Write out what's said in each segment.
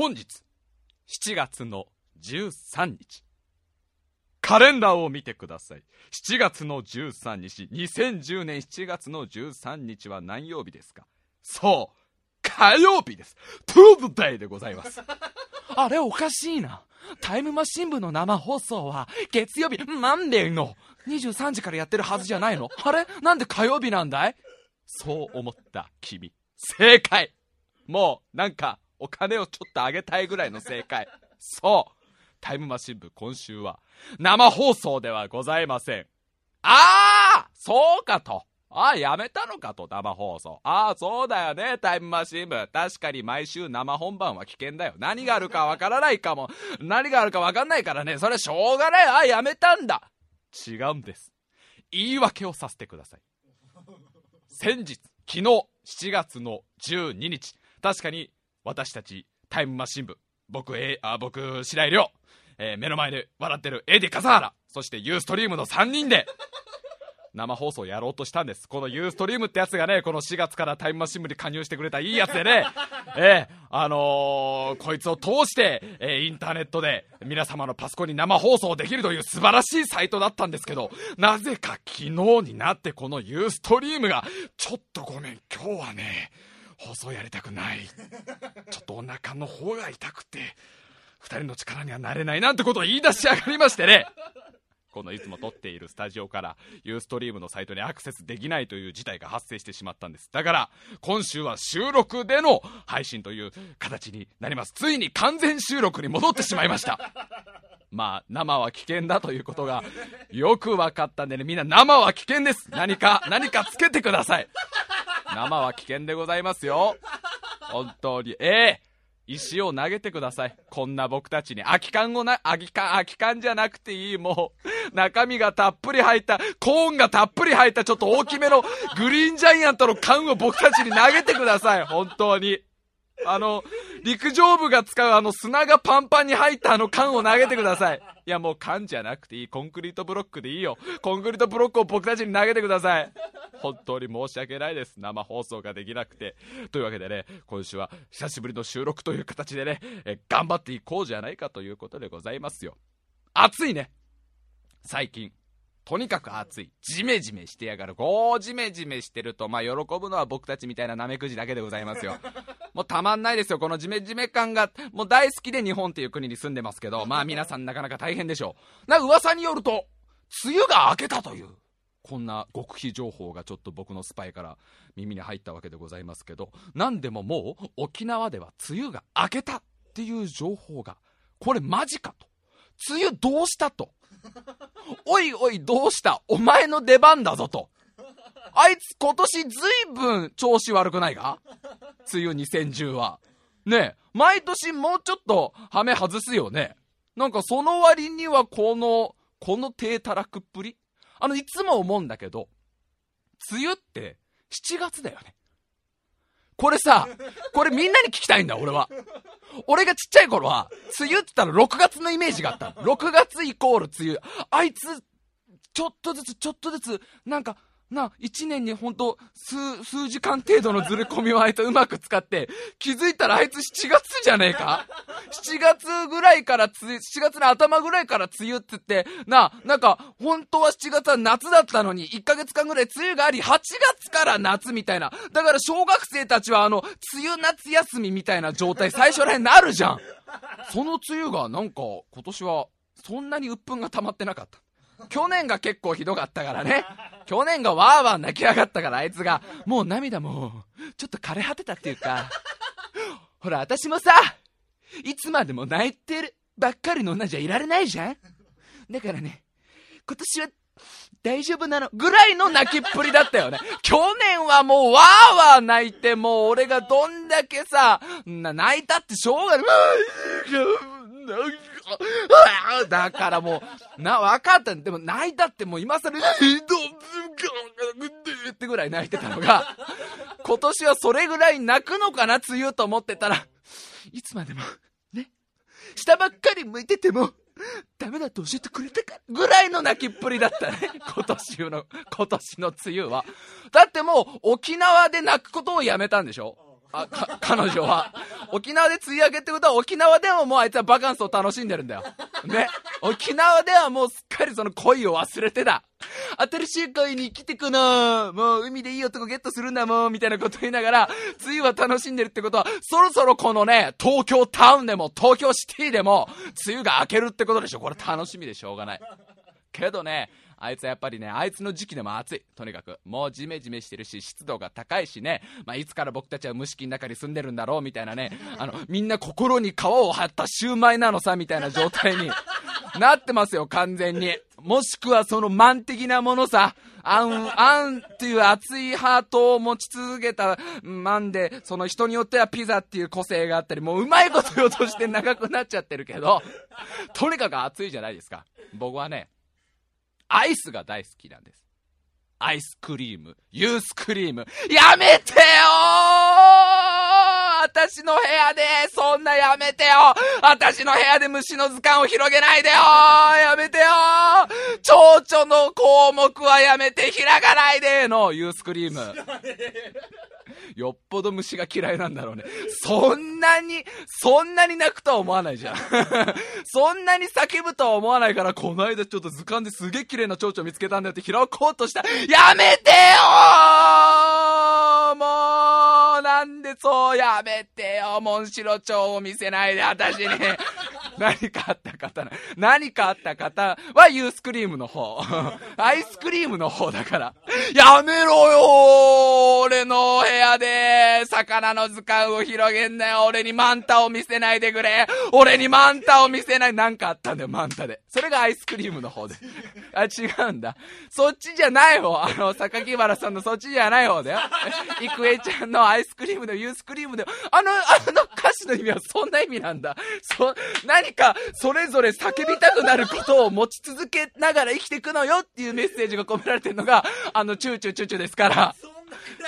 本日、7月の13日。カレンダーを見てください。7月の13日、2010年7月の13日は何曜日ですか？そう、火曜日です。 Tuesday でございます。あれおかしいな。タイムマシン部の生放送は月曜日、 Monday の23時からやってるはずじゃないのあれ？なんで火曜日なんだい？そう思った君。正解もう、なんか、お金をちょっとあげたいぐらいの正解。そうタイムマシン部今週は、生放送ではございません。ああそうかと。ああ、やめたのかと、生放送。ああ、そうだよね、タイムマシン部。確かに毎週生本番は危険だよ。何があるかわからないかも。何があるかわかんないからね、それしょうがない。ああ、やめたんだ。違うんです。言い訳をさせてください。先日、昨日、7月の12日、確かに私たちタイムマシン部、僕、えあ僕、白井亮、えー目の前で笑ってる AD 笠原、そしてユーストリームの3人で、生放送やろうとしたんです。このユーストリームってやつがね、この4月からタイムマシン部に加入してくれたいいやつでね、えーあのーこいつを通して、えーインターネットで皆様のパソコンに生放送できるという素晴らしいサイトだったんですけど、なぜか昨日になってこのユーストリームが、ちょっとごめん、今日はね、放送やりたくない。ちょっとお腹の方が痛くて、二人の力にはなれないなんてことを言い出し上がりましてね。このいつも撮っているスタジオからユーストリームのサイトにアクセスできないという事態が発生してしまったんです。だから、今週は収録での配信という形になります。ついに完全収録に戻ってしまいました。まあ、生は危険だということがよく分かったんでね、みんな生は危険です。何か、何かつけてください。生は危険でございますよ。本当に。ええ石を投げてください。こんな僕たちに。空き缶をな、空き缶、空き缶じゃなくていい。もう、中身がたっぷり入った、コーンがたっぷり入った、ちょっと大きめのグリーンジャイアントの缶を僕たちに投げてください。本当に。あの、陸上部が使うあの砂がパンパンに入ったあの缶を投げてください。いやもう缶じゃなくていい。コンクリートブロックでいいよ。コンクリートブロックを僕たちに投げてください。本当に申し訳ないです。生放送ができなくて。というわけでね、今週は久しぶりの収録という形でね、え頑張っていこうじゃないかということでございますよ。暑いね。最近。とにかく暑い。ジメジメしてやがる。こうジメジメしてると、まあ喜ぶのは僕たちみたいなナメクジだけでございますよ。もうたまんないですよ。このジメジメ感が、もう大好きで日本っていう国に住んでますけど、まあ皆さんなかなか大変でしょう。な噂によると、梅雨が明けたという、こんな極秘情報がちょっと僕のスパイから耳に入ったわけでございますけど、なんでももう沖縄では梅雨が明けたっていう情報が、これマジかと。梅雨どうしたと。おいおいどうした？お前の出番だぞと。あいつ今年ずいぶん調子悪くないか？梅雨2010は。ねえ、毎年もうちょっとハメ外すよね。なんかその割にはこの、この低たらくっぷり？あの、いつも思うんだけど、梅雨って7月だよね。これさ、これみんなに聞きたいんだ、俺は。俺がちっちゃい頃は、梅雨って言ったら6月のイメージがあった。6月イコール梅雨。あいつ、ちょっとずつちょっとずつ、なんか、な、一年にほんと、数、数時間程度のずれ込みをあいつうまく使って、気づいたらあいつ7月じゃねえか ?7 月ぐらいから梅、7月の頭ぐらいから梅雨ってって、な、なんか、本当は7月は夏だったのに、1ヶ月間ぐらい梅雨があり、8月から夏みたいな。だから小学生たちはあの、梅雨夏休みみたいな状態最初らへんなるじゃん。その梅雨がなんか、今年は、そんなに鬱憤が溜まってなかった。去年が結構ひどかったからね。去年がわーわー泣き上がったから、あいつが、もう涙も、ちょっと枯れ果てたっていうか、ほら、私もさ、いつまでも泣いてるばっかりの女じゃいられないじゃんだからね、今年は大丈夫なのぐらいの泣きっぷりだったよね。去年はもうわーわー泣いて、もう俺がどんだけさ、泣いたってしょうがない。だからもう、な、分かった。でも泣いたってもう今更、ってぐらい泣いてたのが、今年はそれぐらい泣くのかな、梅雨と思ってたら、いつまでも、ね、下ばっかり向いてても、ダメだって教えてくれたかぐらいの泣きっぷりだったね。今年の、今年の梅雨は。だってもう沖縄で泣くことをやめたんでしょ？あ、彼女は。沖縄で梅雨明けってことは沖縄でももうあいつはバカンスを楽しんでるんだよ。ね。沖縄ではもうすっかりその恋を忘れてた。新しい恋に来てくなもう海でいい男ゲットするんだもんみたいなこと言いながら、梅雨は楽しんでるってことは、そろそろこのね、東京タウンでも東京シティでも、梅雨が明けるってことでしょ。これ楽しみでしょうがない。けどね、あいつはやっぱりね、あいつの時期でも暑い。とにかく。もうジメジメしてるし、湿度が高いしね。まあ、いつから僕たちは蒸し器の中に住んでるんだろうみたいなね。あの、みんな心に皮を張ったシューマイなのさ、みたいな状態に なってますよ、完全に。もしくはその満的なものさ。あん、あんっていう熱いハートを持ち続けたマンで、その人によってはピザっていう個性があったり、もううまいこと言おうとして長くなっちゃってるけど、とにかく熱いじゃないですか。僕はね、アイスが大好きなんです。アイスクリーム、ユースクリーム、やめてよ私の部屋で、そんなやめてよ私の部屋で虫の図鑑を広げないでよやめてよ蝶々の項目はやめて開かないでのユースクリーム。よっぽど虫が嫌いなんだろうね。そんなに、そんなに泣くとは思わないじゃん。そんなに叫ぶとは思わないから、この間ちょっと図鑑ですげえ綺麗な蝶々見つけたんだよって開こうとした。やめてよもう、なんでそうやめてよ。モンシロチョウを見せないで、私に。何かあった方な、何かあった方はユースクリームの方。アイスクリームの方だから。やめろよ俺の部屋で、魚の図鑑を広げんなよ俺にマンタを見せないでくれ俺にマンタを見せないなんかあったんだよ、マンタで。それがアイスクリームの方で。あ、違うんだ。そっちじゃない方。あの、榊原さんのそっちじゃない方だよ。イクエちゃんのアイスクリームでユースクリームで、あの、あの歌詞の意味はそんな意味なんだ。そ、何何かそれぞれ叫びたくなることを持ち続けながら生きていくのよっていうメッセージが込められてるのが、あの、チューチューチューチューですから。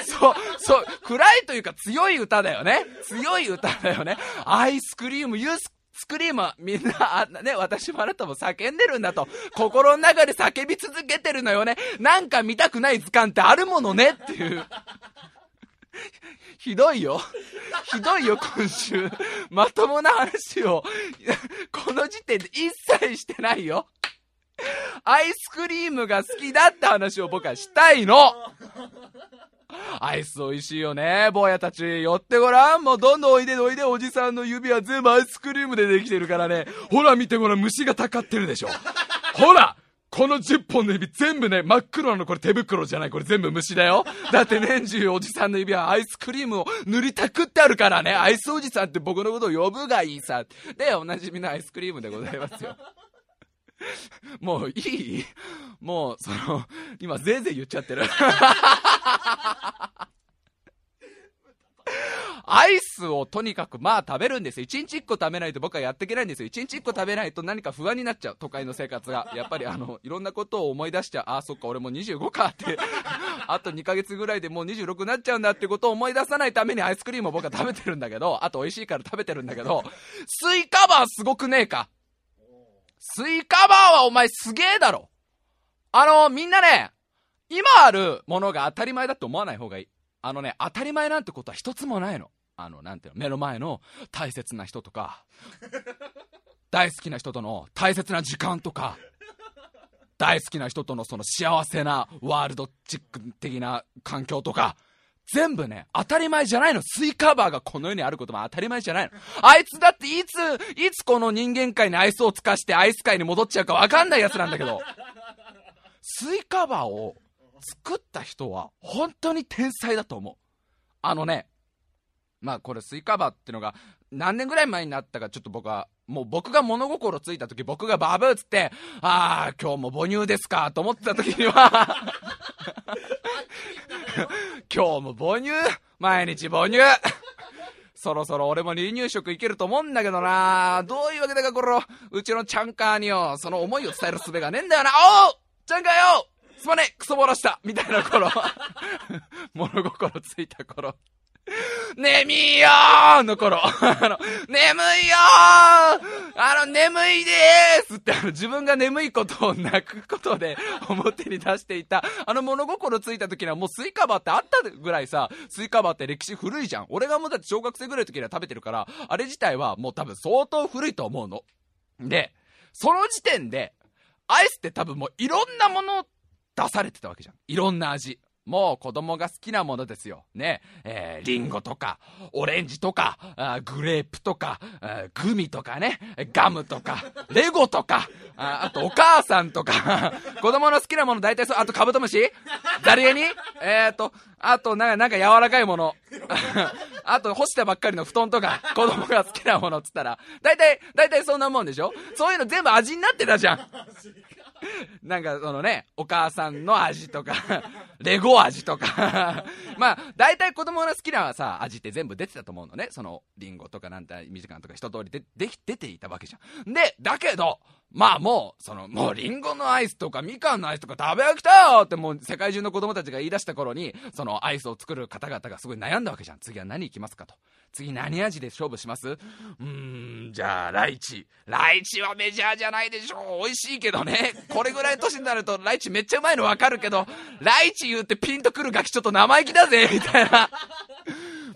そう、そう、暗いというか強い歌だよね。強い歌だよね。アイスクリーム、ユーススクリームはみんな、あね、私もあなたも叫んでるんだと。心の中で叫び続けてるのよね。なんか見たくない図鑑ってあるものねっていう。ひどいよ。ひどいよ、今週。まともな話を、この時点で一切してないよ。アイスクリームが好きだって話を僕はしたいの。アイス美味しいよね、坊やたち。寄ってごらん。もうどんどんおいでおいで、おじさんの指は全部アイスクリームでできてるからね。ほら見てごらん、虫がたかってるでしょ。ほらこの10本の指全部ね、真っ黒なのこれ手袋じゃない。これ全部虫だよ。だって年中おじさんの指はアイスクリームを塗りたくってあるからね。アイスおじさんって僕のことを呼ぶがいいさ。で、おなじみのアイスクリームでございますよ。もういい？もう、その、今ぜいぜい言っちゃってる。アイスをとにかくまあ食べるんですよ。1日1個食べないと僕はやっていけないんですよ。1日1個食べないと何か不安になっちゃう。都会の生活が。やっぱりあの、いろんなことを思い出しちゃう。あ、そっか、俺もう25かって。あと2ヶ月ぐらいでもう26になっちゃうんだってことを思い出さないためにアイスクリームを僕は食べてるんだけど、あと美味しいから食べてるんだけど、スイカバーすごくねえか。スイカバーはお前すげえだろ。あの、みんなね、今あるものが当たり前だって思わない方がいい。あのね、当たり前なんてことは一つもないの。あの、なんていうの、目の前の大切な人とか、大好きな人との大切な時間とか、大好きな人とのその幸せなワールドチック的な環境とか、全部ね、当たり前じゃないの。スイカバーがこの世にあることも当たり前じゃないの。あいつだっていつ、いつこの人間界にアイスをつかしてアイス界に戻っちゃうかわかんないやつなんだけど、スイカバーを作った人は本当に天才だと思う。あのね、まあこれスイカバーっていうのが何年ぐらい前になったかちょっと僕は、もう僕が物心ついた時僕がバブーっつって、ああ、今日も母乳ですかと思ってた時には 今日も母乳毎日母乳そろそろ俺も離乳食いけると思うんだけどなどういうわけだかこれ、うちのチャンカーによ、その思いを伝える術がねえんだよなおうチャンカーよすまねえクソ漏らしたみたいな頃。物心ついた頃。眠いよーの頃、あの、眠いよー。あの、眠いでーす。ってあの、自分が眠いことを泣くことで表に出していた、あの物心ついた時にはもうスイカバーってあったぐらいさ、スイカバーって歴史古いじゃん。俺がもうだって小学生ぐらいの時には食べてるから、あれ自体はもう多分相当古いと思うの。で、その時点で、アイスって多分もういろんなもの出されてたわけじゃん。いろんな味。もう子供が好きなものですよ。ね。えー、リンゴとか、オレンジとか、グレープとか、グミとかね、ガムとか、レゴとか、ああとお母さんとか、子供の好きなもの大体そう、あとカブトムシ？ザリガニ？えーと、あとなんか、なんか柔らかいもの。あと干したばっかりの布団とか、子供が好きなものっつったら、大体、大体そんなもんでしょ？そういうの全部味になってたじゃん。なんかそのね、お母さんの味とか、レゴ味とか まあ、大体子供の好きなさ、味って全部出てたと思うのね。その、リンゴとかなんた、みじかんとか一通りで、で、出ていたわけじゃん。で、だけど、まあもう、その、もうリンゴのアイスとかみかんのアイスとか食べ飽きたよってもう世界中の子供たちが言い出した頃に、そのアイスを作る方々がすごい悩んだわけじゃん。次は何いきますかと。次何味で勝負します？うーん、じゃあ、ライチ。ライチはメジャーじゃないでしょう。美味しいけどね。これぐらい年になると、ライチめっちゃうまいのわかるけど、ライチ言うてピンとくるガキちょっと生意気だぜ、みたいな。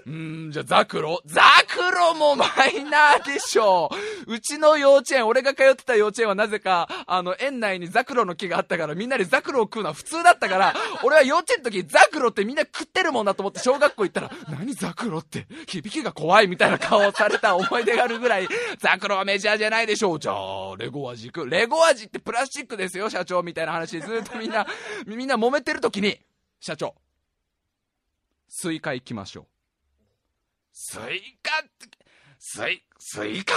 うーん、じゃあザクロ？ザクロもマイナーでしょう。うちの幼稚園、俺が通ってた幼稚園はなぜか、あの、園内にザクロの木があったから、みんなでザクロを食うのは普通だったから、俺は幼稚園の時ザクロってみんな食ってるもんだと思って小学校行ったら、何ザクロって、響きが怖いみたいな顔をされた思い出があるぐらい、ザクロはメジャーじゃないでしょう。じゃあ、レゴ味く。レゴ味ってプラスチックですよ、社長みたいな話ずっとみんな、みんな揉めてる時に、社長、スイカ行きましょう。スイカって、スイ、スイカ？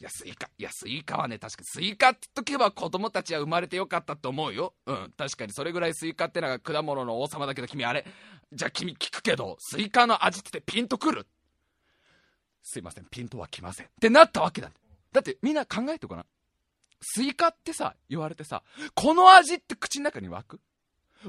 いや、スイカ？いや、スイカはね、確かスイカって言っとけば子供たちは生まれてよかったと思うよ。うん。確かにそれぐらいスイカってのが果物の王様だけど、君あれ？じゃあ君聞くけど、スイカの味ってピンとくる？すいません、ピンとはきません。ってなったわけだ。だってみんな考えてごらん。スイカってさ、言われてさ、この味って口の中に湧く？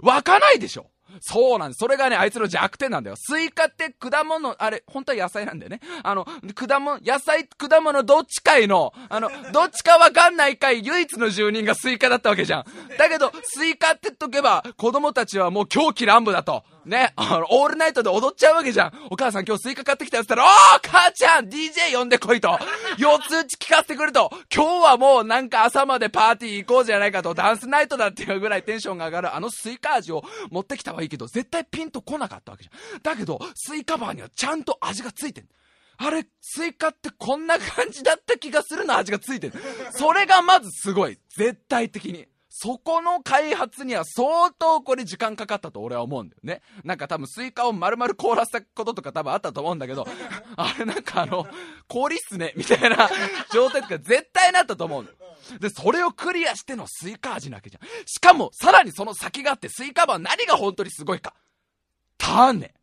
湧かないでしょそうなんです。それがね、あいつの弱点なんだよ。スイカって果物、あれ、本当は野菜なんだよね。あの、果物、野菜、果物どっちかいの、あの、どっちかわかんないかい唯一の住人がスイカだったわけじゃん。だけど、スイカって言っとけば、子供たちはもう狂喜乱舞だと。ね、あの、オールナイトで踊っちゃうわけじゃん。お母さん今日スイカ買ってきたやつったら、おー母ちゃん !DJ 呼んでこいと 四つ打ち聞かせてくると今日はもうなんか朝までパーティー行こうじゃないかと、ダンスナイトだっていうぐらいテンションが上がるあのスイカ味を持ってきたはいいけど、絶対ピンと来なかったわけじゃん。だけど、スイカバーにはちゃんと味がついてん。あれ、スイカってこんな感じだった気がするの味がついてる。それがまずすごい。絶対的に。そこの開発には相当これ時間かかったと俺は思うんだよね。なんか多分スイカを丸々凍らせたこととか多分あったと思うんだけど、あれなんかあの、氷っすね、みたいな 状態とか絶対なったと思うの。で、それをクリアしてのスイカ味なわけじゃん。しかも、さらにその先があってスイカは何が本当にすごいか。種。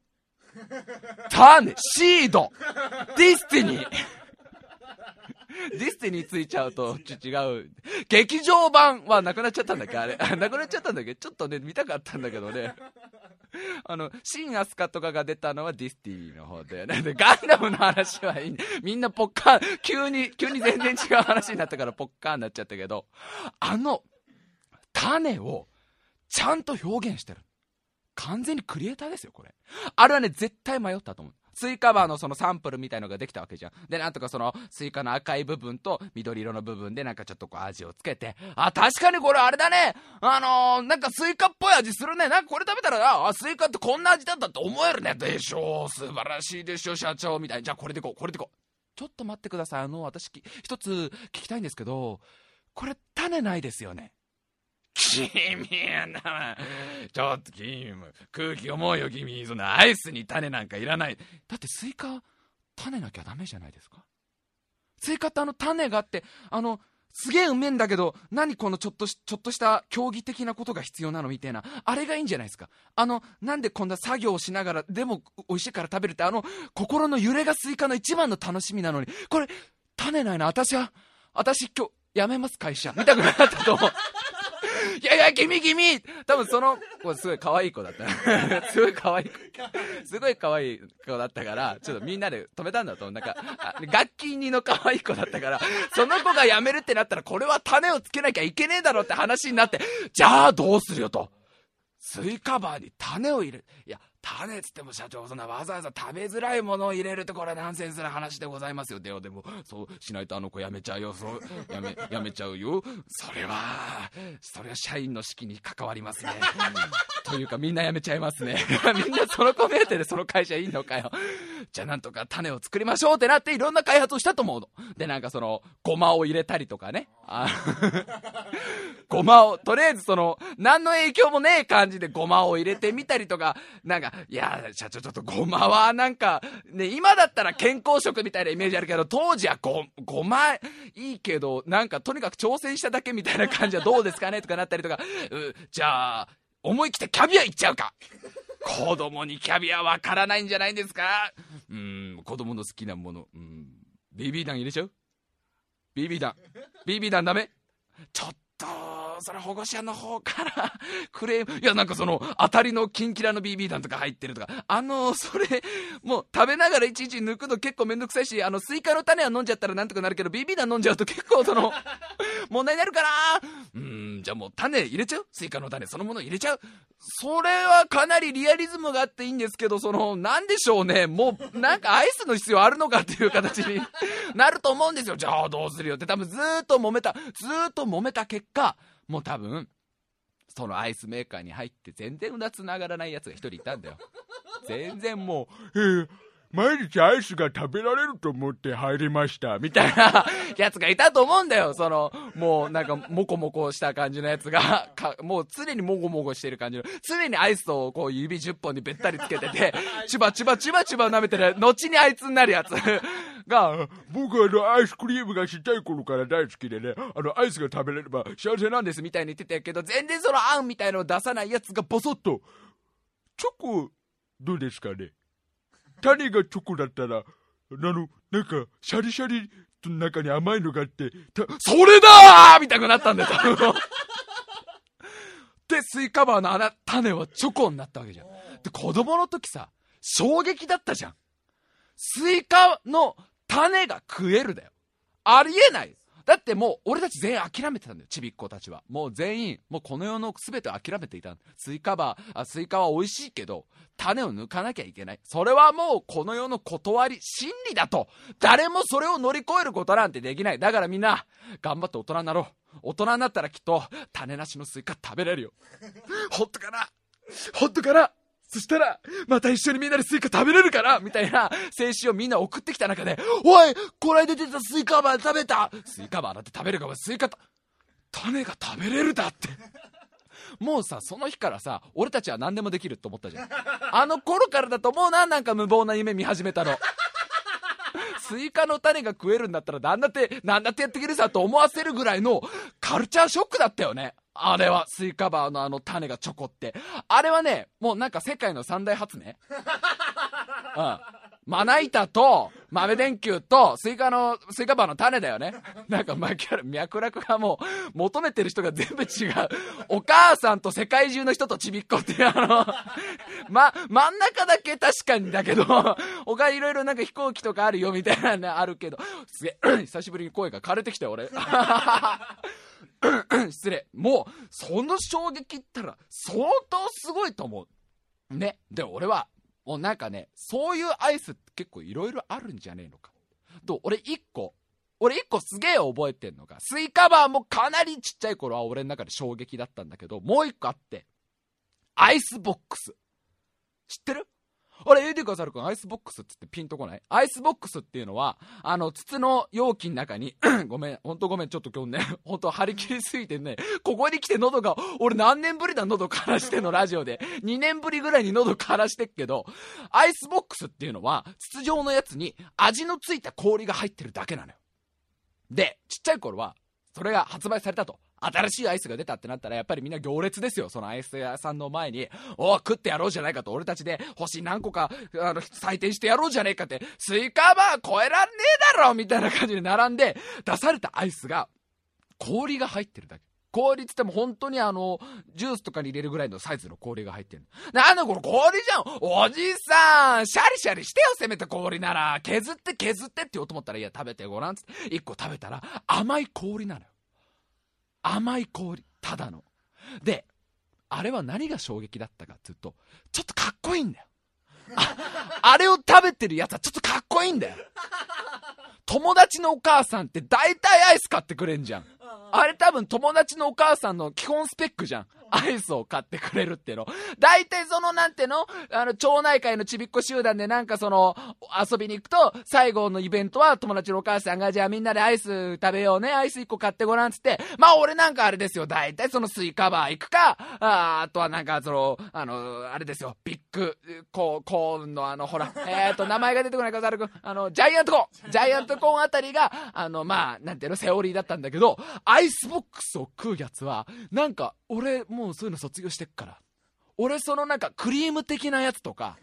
種、 seed、Destiny。Destiny ついちゃうと、違う。劇場版はなくなっちゃったんだっけ？あれ。なくなっちゃったんだっけ？ちょっとね、見たかったんだけどね。あの、シン・アスカとかが出たのは Destiny の方だよね。で、ガンダムの話はいい、みんなポッカーン、急に、急に全然違う話になったからポッカーンになっちゃったけど、あの、種をちゃんと表現してる。完全にクリエイターですよ、これ。あれはね、絶対迷ったと思う。スイカバーのそのサンプルみたいのができたわけじゃん。で、なんとかそのスイカの赤い部分と緑色の部分でなんかちょっとこう味をつけて、あ、確かにこれあれだね。あのー、なんかスイカっぽい味するね。なんかこれ食べたら、あ、スイカってこんな味だったって思えるね。でしょう。素晴らしいでしょ、社長。みたいな。じゃあこれでこう、これでこう。ちょっと待ってください。あの、私、一つ聞きたいんですけど、これ種ないですよね。君やな、ちょっと君、空気重いよ君、そのアイスに種なんかいらない。だってスイカ、種なきゃダメじゃないですかスイカってあの種があって、あの、すげえうめえんだけど、何このちょっとし、ちょっとした競技的なことが必要なのみたいな。あれがいいんじゃないですか。あの、なんでこんな作業をしながら、でも美味しいから食べるって、あの、心の揺れがスイカの一番の楽しみなのに、これ、種ないな、私は、私今日、辞めます会社。見たくなかったと思う。いやいや、君君多分その子すごい可愛い子だった。すごい可愛い子。すごい可愛い子だったから、ちょっとみんなで止めたんだと。なんか、ガッキー似の可愛い子だったから、その子が辞めるってなったら、これは種をつけなきゃいけねえだろって話になって、じゃあどうするよと。スイカバーに種を入れる。いや、種っつっても社長、そんなわざわざ食べづらいものを入れるってこれはナンセンスな話でございますよ。でも、でも、そうしないとあの子辞めちゃうよ。そう、辞め、辞めちゃうよ。それは、それは社員の士気に関わりますね。というかみんな辞めちゃいますね。みんなその子目当てでその会社いいのかよ。じゃあなんとか種を作りましょうってなっていろんな開発をしたと思うの。で、なんかその、ごまを入れたりとかね。あごまを、とりあえずその、何の影響もねえ感じでごまを入れてみたりとか、なんか、いや、社長ちょっとごまはなんか、ね、今だったら健康食みたいなイメージあるけど、当時はご、ごまいいけど、なんかとにかく挑戦しただけみたいな感じはどうですかねとかなったりとか、うじゃあ、思い切ってキャビアいっちゃうか。子供にキャビアわからないんじゃないんですか。うん、子供の好きなもの。うん、BB 弾入れちゃう。?BB 弾。BB 弾ダメちょっと、それ保護者の方から クレーム。いや、なんかその、当たりのキンキラの BB 弾とか入ってるとか。あの、それ、もう食べながらいちいち抜くの結構めんどくさいし、あの、スイカの種は飲んじゃったらなんとかなるけど、BB 弾飲んじゃうと結構その、問題になるかなうーん、じゃあもう種入れちゃう？スイカの種そのもの入れちゃう？それはかなりリアリズムがあっていいんですけど、その、なんでしょうね。もう、なんかアイスの必要あるのかっていう形になると思うんですよ。じゃあどうするよって多分ずーっと揉めた、ずーっと揉めた結果果、もう多分、そのアイスメーカーに入って全然うだつながらないやつが1人いたんだよ。全然もう、えー毎日アイスが食べられると思って入りました、みたいな やつがいたと思うんだよ。その、もうなんか、もこもこした感じのやつが、かもう常にもごもごしてる感じの、常にアイスをこう指10本にべったりつけてて、チュバチュバチュバチュバ舐めてる、後にあいつになるやつ。が、僕はあの、アイスクリームがちっちゃい頃から大好きでね、あの、アイスが食べれれば幸せなんですみたいに言ってたけど、全然そのあんみたいのを出さないやつがボソッと、チョコ、どうですかね？種がチョコだったら、あの、なんか、シャリシャリの中に甘いのがあって、それだーみたいになったんだよ、で、スイカバーのあの種はチョコになったわけじゃん。で、子供の時さ、衝撃だったじゃん。スイカの種が食えるんだよ。ありえない。だってもう俺たち全員諦めてたんだよ、ちびっ子たちは。もう全員、もうこの世の全てを諦めていた。スイカバー、あスイカは美味しいけど、種を抜かなきゃいけない。それはもうこの世の理、真理だと。誰もそれを乗り越えることなんてできない。だからみんな、頑張って大人になろう。大人になったらきっと、種なしのスイカ食べれるよ。ほっとかな。ほっとかな。そしたら、また一緒にみんなでスイカ食べれるからみたいな静止をみんな送ってきた中で、おいこないだ出てたスイカバー食べた？スイカバーだって食べるかもスイカ、種が食べれるだって。もうさ、その日からさ、俺たちは何でもできるって思ったじゃん。あの頃からだと思うな、なんか無謀な夢見始めたの。スイカの種が食えるんだったら何だって、何だってやっていけるさと思わせるぐらいのカルチャーショックだったよね。あれは、スイカバーのあの種がチョコって。あれはね、もうなんか世界の三大発明 うん。まな板と、豆電球と、スイカの、スイカバーの種だよね。なんか、ま、脈絡がもう、求めてる人が全部違う。お母さんと世界中の人とちびっこっていう、あの、ま、真ん中だけ確かにだけど、他いろいろなんか飛行機とかあるよみたいなのあるけど、すげえ、久しぶりに声が枯れてきたよ、俺。失礼。もう、その衝撃ったら、相当すごいと思う。ね。で、俺は、もうなんかね、そういうアイスって結構いろいろあるんじゃねえのか。と、俺一個、俺一個すげえ覚えてんのが、スイカバーもかなりちっちゃい頃は俺の中で衝撃だったんだけど、もう一個あって、アイスボックス。知ってる？あれ、エディカサル君、アイスボックスって言ってピンとこない？アイスボックスっていうのは、あの、筒の容器の中に、ごめん、ほんとごめん、ちょっと今日ね、ほんと張り切りすぎてね、ここに来て喉が、俺何年ぶりだ喉枯らしての、ラジオで。2年ぶりぐらいに喉枯らしてっけど、アイスボックスっていうのは、筒状のやつに味のついた氷が入ってるだけなのよ。で、ちっちゃい頃は、それが発売されたと。新しいアイスが出たってなったら、やっぱりみんな行列ですよ。そのアイス屋さんの前に、お食ってやろうじゃないかと、俺たちで星何個か、あの、採点してやろうじゃねえかって、スイカバー超えらんねえだろみたいな感じで並んで、出されたアイスが、氷が入ってるだけ。氷っつっても本当にあの、ジュースとかに入れるぐらいのサイズの氷が入ってる。なんだこれ氷じゃんおじさんシャリシャリしてよせめて氷なら削って削ってって言おうと思ったら、いや食べてごらんつって、一個食べたら甘い氷なのよ。甘い氷。ただの。で、あれは何が衝撃だったかっていうと、ちょっとかっこいいんだよ。ああれを食べてるやつはちょっとかっこいいんだよ。友達のお母さんって大体アイス買ってくれんじゃん。あれ多分友達のお母さんの基本スペックじゃん。アイスを買ってくれるっていうの。大体そのなんての？あの、町内会のちびっこ集団でなんかその、遊びに行くと、最後のイベントは友達のお母さんが、じゃあみんなでアイス食べようね、アイス1個買ってごらんつって、まあ俺なんかあれですよ、大体そのスイカバー行くか、ああとはなんかその、あの、あれですよ、ビッグ、ココーンのあの、ほら、えっ、ー、と、名前が出てこないか、ざるくん、あの、ジャイアントコーン。ジャイアントコーンあたりが、あの、まあ、なんていうの、セオリーだったんだけど、アイスボックスを食うやつは、なんか、俺、もうそういうの卒業してっから。俺、そのなんか、クリーム的なやつとか、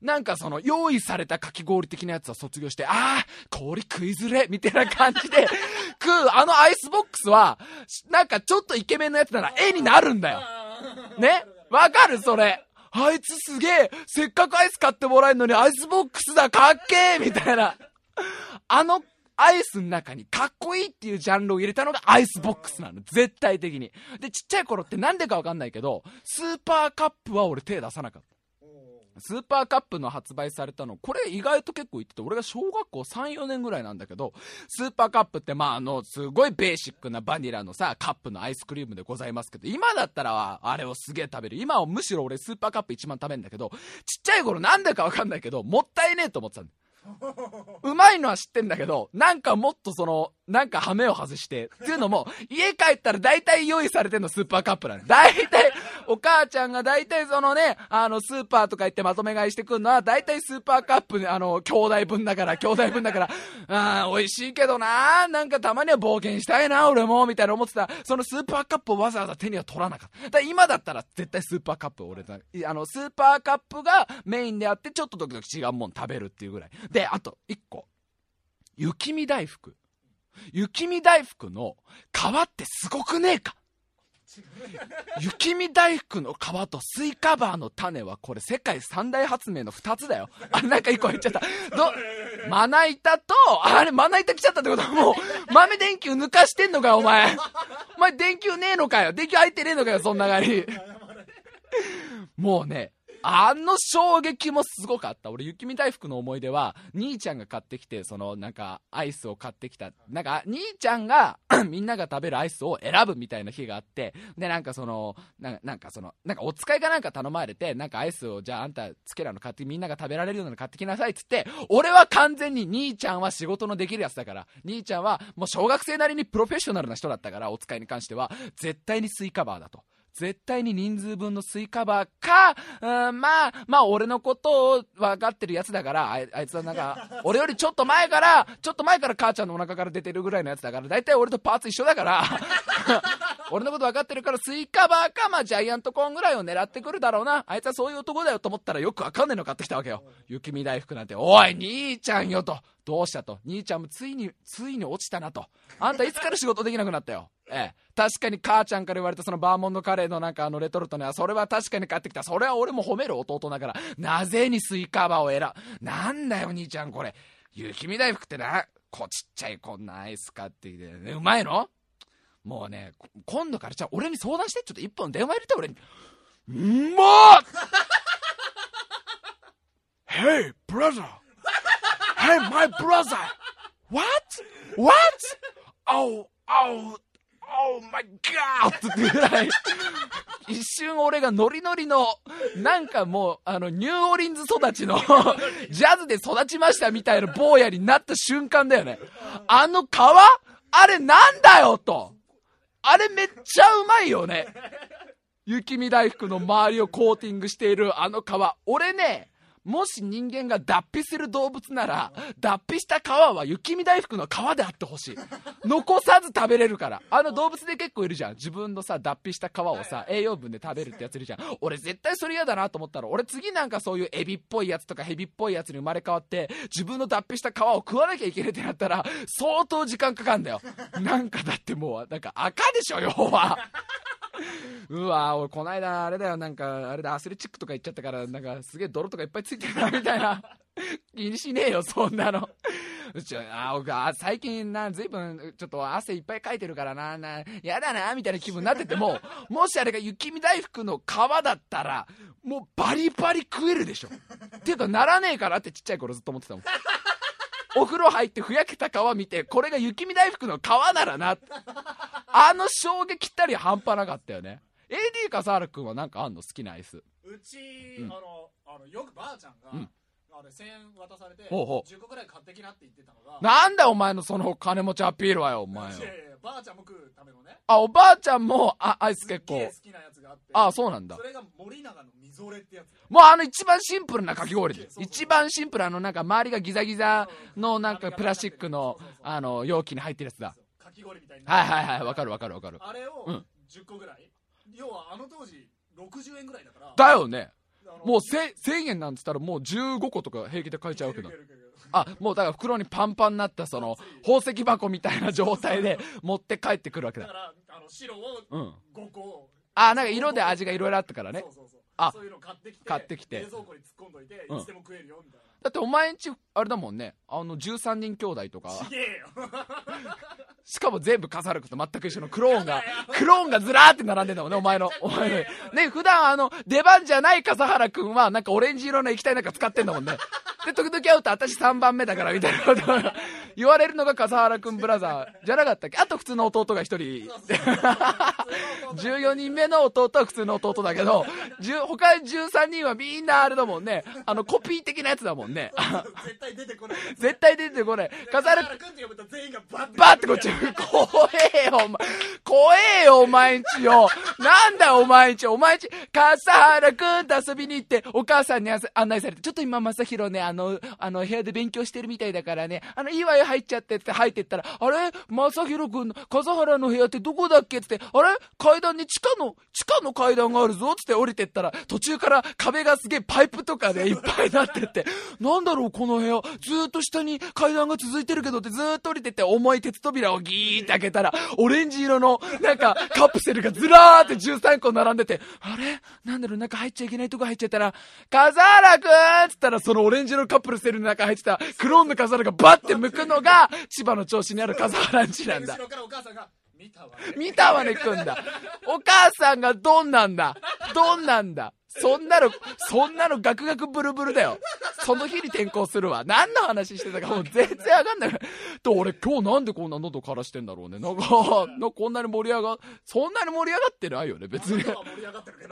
なんかその、用意されたかき氷的なやつは卒業して、ああ、氷食いずれみたいな感じで、食う、あのアイスボックスは、なんかちょっとイケメンのやつなら絵になるんだよ。ね？わかるそれ。あいつすげえせっかくアイス買ってもらえるのにアイスボックスだかっけえみたいな。あのアイスの中にかっこいいっていうジャンルを入れたのがアイスボックスなの。絶対的に。で、ちっちゃい頃ってなんでかわかんないけど、スーパーカップは俺手出さなかった。スーパーカップの発売されたの、これ意外と結構言ってて、俺が小学校3、4年ぐらいなんだけど、スーパーカップって、まあ、あの、すごいベーシックなバニラのさ、カップのアイスクリームでございますけど、今だったら、あれをすげえ食べる。今はむしろ俺スーパーカップ一番食べるんだけど、ちっちゃい頃なんでかわかんないけど、もったいねえと思ってたんだ。うまいのは知ってんだけど、なんかもっとその、なんかハメを外して、っていうのも、家帰ったら大体用意されてんのスーパーカップなの。大体、お母ちゃんが大体そのね、あの、スーパーとか行ってまとめ買いしてくんのは、大体スーパーカップ、あの、兄弟分だから、兄弟分だから、ああ、美味しいけどな、なんかたまには冒険したいな、俺も、みたいな思ってた。そのスーパーカップをわざわざ手には取らなかった。だ今だったら絶対スーパーカップ俺だ、あの、スーパーカップがメインであって、ちょっと時々違うもん食べるっていうぐらい。で、あと、一個。雪見大福。雪見大福の皮ってすごくねえか雪見大福の皮とスイカバーの種はこれ世界三大発明の2つだよ。あれ、なんか1個言っちゃった。ど、まな板と、あれ、まな板来ちゃったってことはもう、豆電球抜かしてんのかよ、お前。お前電球ねえのかよ。電球入ってねえのかよ、そんながり。もうね、あの衝撃もすごかった。俺、雪見大福の思い出は、兄ちゃんが買ってきて、その、なんか、アイスを買ってきた。なんか、兄ちゃんが みんなが食べるアイスを選ぶみたいな日があって、で、なんかその、なんかその、なんかお使いかなんか頼まれて、なんかアイスを、じゃああんた、つけらの買って、みんなが食べられるようなの買ってきなさいっつって、俺は完全に兄ちゃんは仕事のできるやつだから、兄ちゃんはもう小学生なりにプロフェッショナルな人だったから、お使いに関しては、絶対にスイカバーだと。絶対に人数分のスイカバーか、うん、まあ、まあ、俺のことを分かってるやつだからあい、あいつはなんか、俺よりちょっと前から、ちょっと前から母ちゃんのお腹から出てるぐらいのやつだから、大体俺とパーツ一緒だから、俺のこと分かってるから、スイカバーか、まあ、ジャイアントコーンぐらいを狙ってくるだろうな。あいつはそういう男だよと思ったらよく分かんねえの買ってきたわけよ。雪見大福なんて、おい、兄ちゃんよと。どうしたと？兄ちゃんもついに、ついに落ちたなと。あんたいつから仕事できなくなったよ？ええ。確かに母ちゃんから言われたそのバーモントカレーのなんかあのレトルトのは、それは確かに買ってきた。それは俺も褒める弟だから。なぜにスイカバーを選なんだよ、兄ちゃんこれ。雪見大福ってな、こちっちゃいこんなアイス買ってきて、ね、うまいの？もうね、今度からじゃあ俺に相談して、ちょっと一本電話入れて俺に。うまっ !Hey, brother! Hey, my brother! What? What? Oh, oh, oh my god! ってぐらい、一瞬俺がノリノリの、なんかもう、あの、ニューオリンズ育ちのジャズで育ちましたみたいな坊やになった瞬間だよね。あの皮あれなんだよと。あれめっちゃうまいよね。雪見大福の周りをコーティングしているあの皮。俺ね、もし人間が脱皮する動物なら、脱皮した皮は雪見大福の皮であってほしい。残さず食べれるから。あの動物で結構いるじゃん。自分のさ、脱皮した皮をさ、栄養分で食べるってやついるじゃん。俺絶対それ嫌だなと思ったら、俺次なんかそういうエビっぽいやつとかヘビっぽいやつに生まれ変わって、自分の脱皮した皮を食わなきゃいけないってなったら、相当時間かかるんだよ。なんかだってもう、なんか赤でしょ、要は。うわ俺この間あれだよなんかあれだアスレチックとか行っちゃったからなんかすげえ泥とかいっぱいついてるなみたいな。気にしねえよそんなの。うちあ僕最近なずいぶんちょっと汗いっぱいかいてるからななやだなみたいな気分になってても もしあれが雪見大福の皮だったらもうバリバリ食えるでしょ。っていうかならねえからってちっちゃい頃ずっと思ってたもん。お風呂入ってふやけた皮見てこれが雪見大福の皮ならな。あの衝撃ったり半端なかったよね。AD 笠原君は何かあんの好きなアイス。うち、うん。あのあのよくばあちゃんが、うん。あれ1000円渡されてほうほう。10個ぐらい買ってきなって言ってたのが。なんだよお前のその金持ちアピールはよお前よばあちゃんも食うためのね。あおばあちゃんもあアイス結構。好きなやつがあって。あそうなんだ。それが森永のみぞれってやつ。もうあの一番シンプルなかき氷。で一番シンプルあのなんか周りがギザギザのなんかプラスチックのあの容器に入ってるやつだ。かき氷みたいなはいはいはい。わかるわかるわかる。あれをうん。10個ぐらい、要はあの当時60円ぐらいだから。だよね。もう 1000, 1000円なんつったらもう15個とか平気で買えちゃうわけだあもうだから袋にパンパンになったその宝石箱みたいな状態で持って帰ってくるわけだ。だからあの白をうん。5個あなんか色で味がいろいろあったからね。そうそうそう。あそういうの買ってきて買ってきて。冷蔵庫に突っ込んどいて、うん。いつでも食えるよみたいなだってお前んちあれだもんね。あの13人兄弟とか。ちげえよしかも全部笠原君と全く一緒のクローンがクローンがずらーって並んでんだもんねお前のお前の。ね普段あの出番じゃない笠原君はなんかオレンジ色の液体なんか使ってんだもんね。で時々会うと私3番目だからみたいなことを 言われるのが笠原君ブラザーじゃなかったっけ？あと普通の弟が1人。14人目の弟は普通の弟だけど10他13人はみんなあれだもんね。あのコピー的なやつだもんね 絶対出てこない絶対出てこない。笠原君って呼ぶと全員がバッってこっち、怖えよ、お前。怖えよ、お前んちよ。なんだよ、お前んち。お前んち、笠原くんと遊びに行って、お母さんに案内されて、ちょっと今、正宏ね、あの、あの、部屋で勉強してるみたいだからね、あの、いいわよ、入っちゃってって入ってったら、あれ？正宏くんの、笠原の部屋ってどこだっけつって、あれ？階段に地下の、地下の階段があるぞつって降りてったら、途中から壁がすげえパイプとかでいっぱいになってって、なんだろう、この部屋。ずーっと下に階段が続いてるけどってずーっと降りてって、重い鉄扉をギーって開けたら、オレンジ色の、なんか、カプセルがずらーって13個並んでて、あれ？なんだろう、中入っちゃいけないとこ入っちゃったら、笠原くんっつったら、そのオレンジ色のカプセルの中入ってた、クローンの笠原がバッて向くのが、千葉の調子にある笠原んちなんだ後。ろからお母さんが見たわね見たわねくんだ。お母さんがどんなんだ？どんなんだ？そんなの、そんなのガクガクブルブルだよ。その日に転校するわ。何の話してたかもう全然わかんない。と、俺今日なんでこんな喉枯らしてんだろうね。なんか、こんなに盛り上が、そんなに盛り上がってないよね、別に。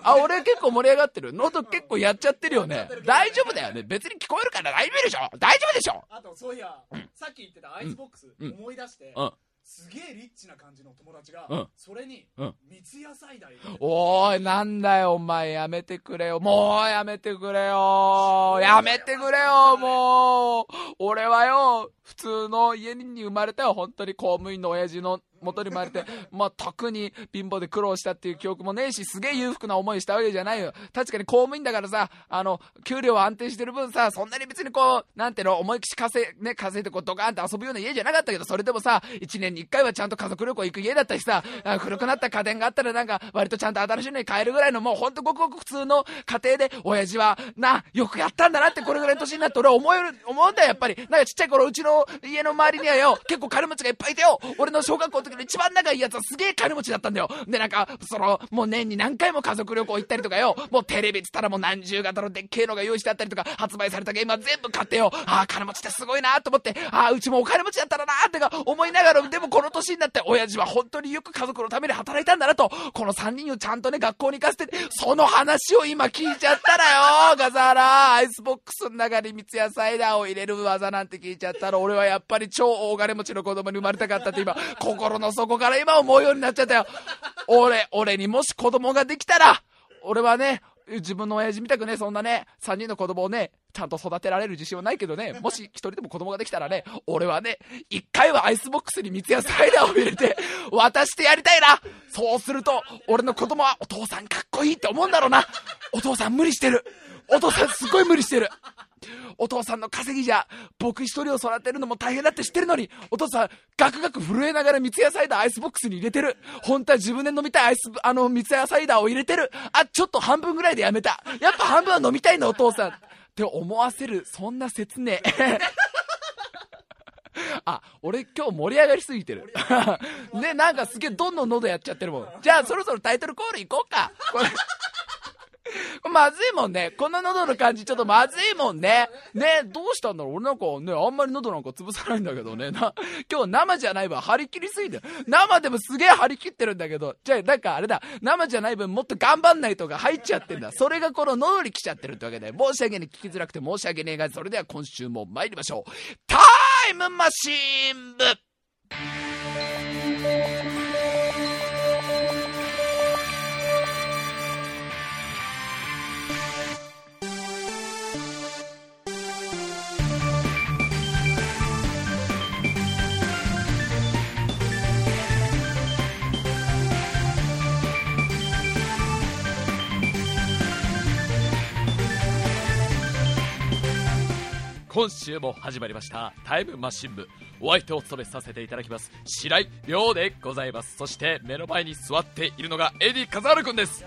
あ俺結構盛り上がってる。喉結構やっちゃってるよね。大丈夫だよね。別に聞こえるから大丈夫でしょ大丈夫でしょあとそういや、さっき言ってたアイスボックス、うん思い出して、うんすげえリッチな感じの友達が、うんそれに、うん三ツ矢サイおーい、なんだよ、お前、やめてくれよ。もう、やめてくれよ。やめてくれよ、もう。俺はよ、普通の家に生まれたよ、本当に公務員の親父の元に生まれて、まあ、特に貧乏で苦労したっていう記憶もねえし、すげえ裕福な思いしたわけじゃないよ。確かに公務員だからさ、あの、給料は安定してる分さ、そんなに別にこう、なんていうの、思いきし稼い、ね、稼いでこう、ドカーンって遊ぶような家じゃなかったけど、それでもさ、一年に一回はちゃんと家族旅行行く家だったしさ、古くなった家電があったらなんか、割とちゃんと新しいのに買えるぐらいの、もうほんとごくごく普通の家庭で、親父は、な、よくやったんだなってこれぐらいの年になって俺は思える、思うんだよ、やっぱり。なんかちっちゃい頃、うちの家の周りにはよ、結構金持ちがいっぱいいてよ、俺の小学校時の一番仲いいやつはすげえ金持ちだったんだよ。で、なんか、その、もう年に何回も家族旅行行ったりとかよ、もうテレビっつったらもう何十型のでっけえのが用意してあったりとか、発売されたゲームは全部買ってよ、ああ、金持ちってすごいなと思って、ああ、うちもお金持ちだったらなーってか思いながら、でもこの年になって親父は本当によく家族のために働いたんだなと、この3人をちゃんとね、学校に行かせて、その話を今聞いちゃったらよ、ガザーラアイスボックスの中に三ツ矢サイダーを入れる技なんて聞いちゃったら、俺はやっぱり超大金持ちの子供に生まれたかったって今、心の底から今思うようになっちゃったよ。俺、俺にもし子供ができたら、俺はね、自分の親父みたくね、そんなね、3人の子供をね、ちゃんと育てられる自信はないけどね、もし一人でも子供ができたらね、俺はね、一回はアイスボックスに三ツ矢サイダーを入れて、渡してやりたいなそうすると、俺の子供はお父さんかっこいいって思うんだろうな。お父さん無理してる。お父さんすっごい無理してる。お父さんの稼ぎじゃ、僕一人を育てるのも大変だって知ってるのに、お父さん、ガクガク震えながら三ツ矢サイダーアイスボックスに入れてる。本当は自分で飲みたいアイス、あの、三ツ矢サイダーを入れてる。あ、ちょっと半分ぐらいでやめた。やっぱ半分は飲みたいの、お父さん。って思わせる、そんな説明。あ、俺今日盛り上がりすぎてる。ね、なんかすげえどんどん喉やっちゃってるもん。じゃあそろそろタイトルコール行こうか。これ まずいもんね。この喉の感じちょっとまずいもんね。ね、どうしたんだろう俺なんかね、あんまり喉なんか潰さないんだけどね。な、今日生じゃない分張り切りすぎて。生でもすげえ張り切ってるんだけど、じゃあなんかあれだ、生じゃない分もっと頑張んないとが入っちゃってんだ。それがこの喉に来ちゃってるってわけで、申し訳ね、聞きづらくて申し訳ねえが、それでは今週も参りましょう。タイムマシーン部今週も始まりましたタイムマシン部。お相手を務めさせていただきます白井亮でございます。そして目の前に座っているのがエディカザール君です。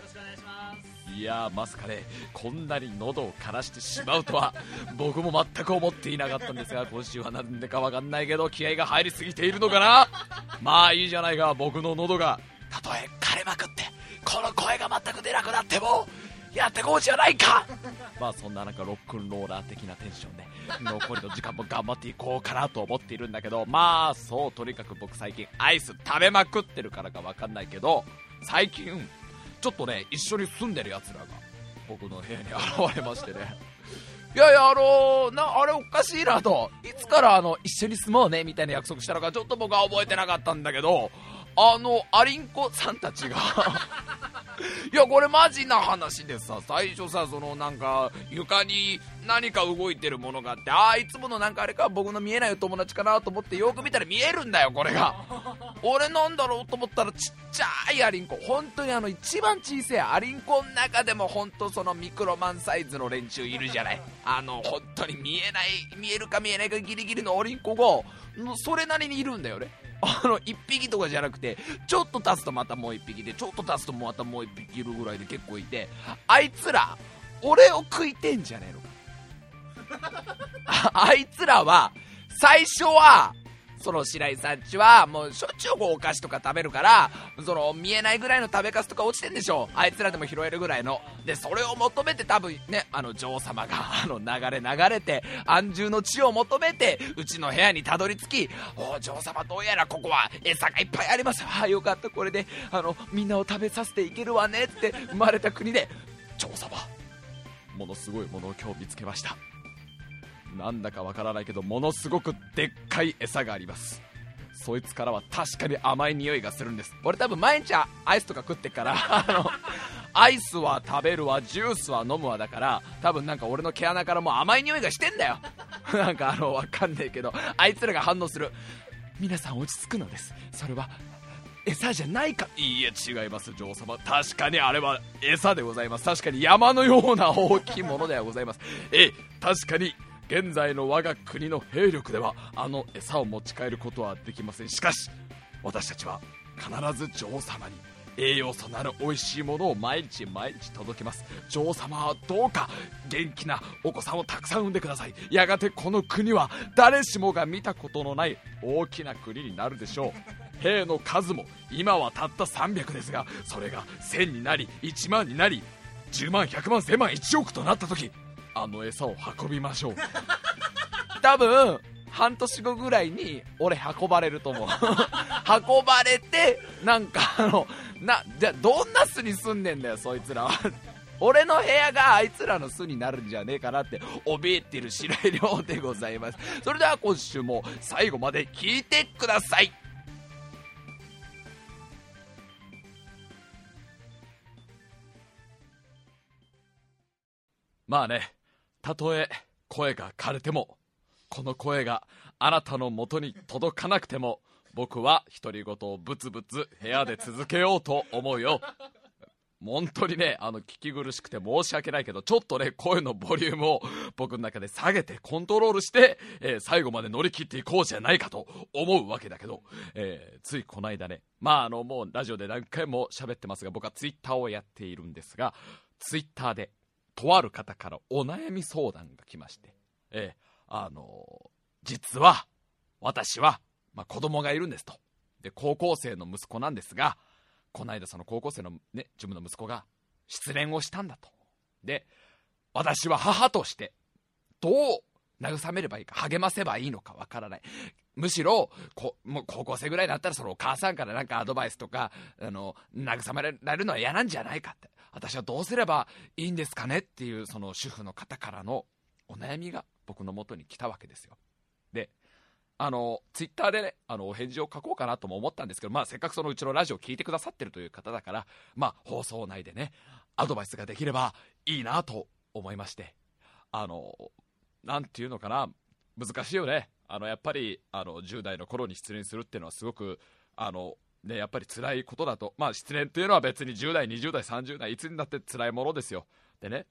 いやーまさかねこんなに喉を枯らしてしまうとは 僕も全く思っていなかったんですが今週はなんでかわかんないけど気合が入りすぎているのかな。まあいいじゃないか。僕の喉がたとえ枯れまくってこの声が全く出なくなってもやってこうじゃないか まあそんななんかロックンローラー的なテンションで 残りの時間も頑張っていこうかなと思っているんだけどまあそうとにかく僕最近アイス食べまくってるからか分かんないけど最近ちょっとね一緒に住んでるやつらが僕の部屋に現れましてね いやいや、あのー、な、あれおかしいなと。いつからあの、一緒に住もうね、みたいな約束したのか、ちょっと僕は覚えてなかったんだけど、あの、アリンコさんたちが いや、これマジな話でさ、最初さ、そのなんか、床に何か動いてるものがあって、ああ、いつものなんかあれか、僕の見えないお友達かなと思ってよく見たら見えるんだよ、これが。俺なんだろうと思ったらちっちゃいアリンコ。本当にあの、一番小さいアリンコの中でも本当そのミクロマンサイズの連中いるじゃない。あの、本当に見えない、見えるか見えないかギリギリのアリンコが、それなりにいるんだよね。あの1匹とかじゃなくてちょっと経つとまたもう1匹でちょっと経つとまたもう1匹いるぐらいで結構いてあいつら俺を食いてんじゃねえの。かあいつらは最初はその白井さんちはもうしょっちゅうお菓子とか食べるからその見えないぐらいの食べかすとか落ちてんでしょあいつらでも拾えるぐらいの。でそれを求めて多分ねあの女王様が あの流れ流れて安住の地を求めてうちの部屋にたどり着きお女王様どうやらここは餌がいっぱいあります。ああよかったこれであのみんなを食べさせていけるわねって生まれた国で女王様ものすごいものを今日見つけました。なんだかわからないけどものすごくでっかい餌があります。そいつからは確かに甘い匂いがするんです。俺多分毎日アイスとか食ってから あのアイスは食べるわジュースは飲むわだから多分なんか俺の毛穴からも甘い匂いがしてんだよ。なんかあのわかんないけどあいつらが反応する。皆さん落ち着くのです。それは餌じゃないか。いいえ違います。女王様。確かにあれは餌でございます。確かに山のような大きいものではございます。ええ確かに現在の我が国の兵力ではあの餌を持ち帰ることはできません。しかし私たちは必ず女王様に栄養素のある美味しいものを毎日毎日届けます。女王様はどうか元気なお子さんをたくさん産んでください。やがてこの国は誰しもが見たことのない大きな国になるでしょう。兵の数も今はたった300ですがそれが1000になり1万になり10万100万1000万1億となった時あの餌を運びましょう。多分半年後ぐらいに俺運ばれると思う。運ばれてなんかあのなじゃどんな巣に住んでんだよそいつらは。俺の部屋があいつらの巣になるんじゃねえかなって怯えてる白井亮でございます。それでは今週も最後まで聞いてください。まあね。たとえ声が枯れてもこの声があなたの元に届かなくても僕は独り言をブツブツ部屋で続けようと思うよ。本当にね、あの、聞き苦しくて申し訳ないけど、ちょっとね、声のボリュームを僕の中で下げてコントロールして、えー最後まで乗り切っていこうじゃないかと思うわけだけど、えーついこの間ね、まああの、もうラジオで何回も喋ってますが、僕はツイッターをやっているんですが、ツイッターで、とある方からお悩み相談が来まして、えあの実は、私は、まあ、子供がいるんですと。で、高校生の息子なんですが、この間その高校生のね、自分の息子が失恋をしたんだと。で、私は母として、どう慰めればいいか、励ませばいいのかわからない。むしろこ、もう高校生ぐらいになったら、そのお母さんからなんかアドバイスとか、あの、慰められるのは嫌なんじゃないかって。私はどうすればいいんですかねっていう、その主婦の方からのお悩みが僕の元に来たわけですよ。で、あの、ツイッターでね、あの、お返事を書こうかなとも思ったんですけど、まあ、せっかくそのうちのラジオを聞いてくださってるという方だから、まあ、放送内でね、アドバイスができればいいなと思いまして、あの、なんていうのかな、難しいよね。あの、やっぱり、あの、10代の頃に失恋するっていうのはすごく、あの、ね、やっぱり辛いことだと。まあ、失恋っていうのは別に10代、20代、30代、いつになって辛いものですよ。でね、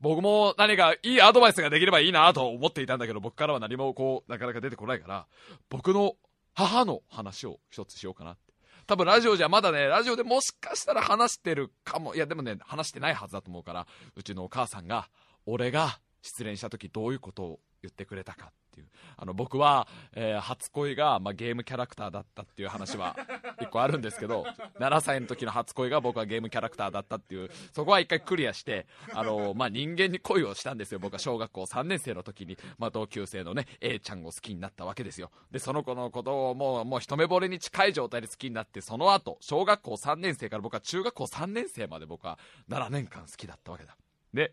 僕も何かいいアドバイスができればいいなと思っていたんだけど、僕からは何もこう、なかなか出てこないから、僕の母の話を一つしようかなって。多分ラジオじゃまだね、ラジオでもしかしたら話してるかも。いやでもね、話してないはずだと思うから、うちのお母さんが、俺が失恋した時どういうことを言ってくれたかっていう。あの、僕は、えー初恋が、まあ、ゲームキャラクターだったっていう話は 一個あるんですけど、7歳の時の初恋が僕はゲームキャラクターだったっていう、そこは一回クリアして、あの、まあ、人間に恋をしたんですよ。僕は小学校3年生の時に、まあ、同級生のね、A ちゃんを好きになったわけですよ。で、その子のことをもう、もう一目惚れに近い状態で好きになって、その後、小学校3年生から僕は中学校3年生まで僕は7年間好きだったわけだ。で、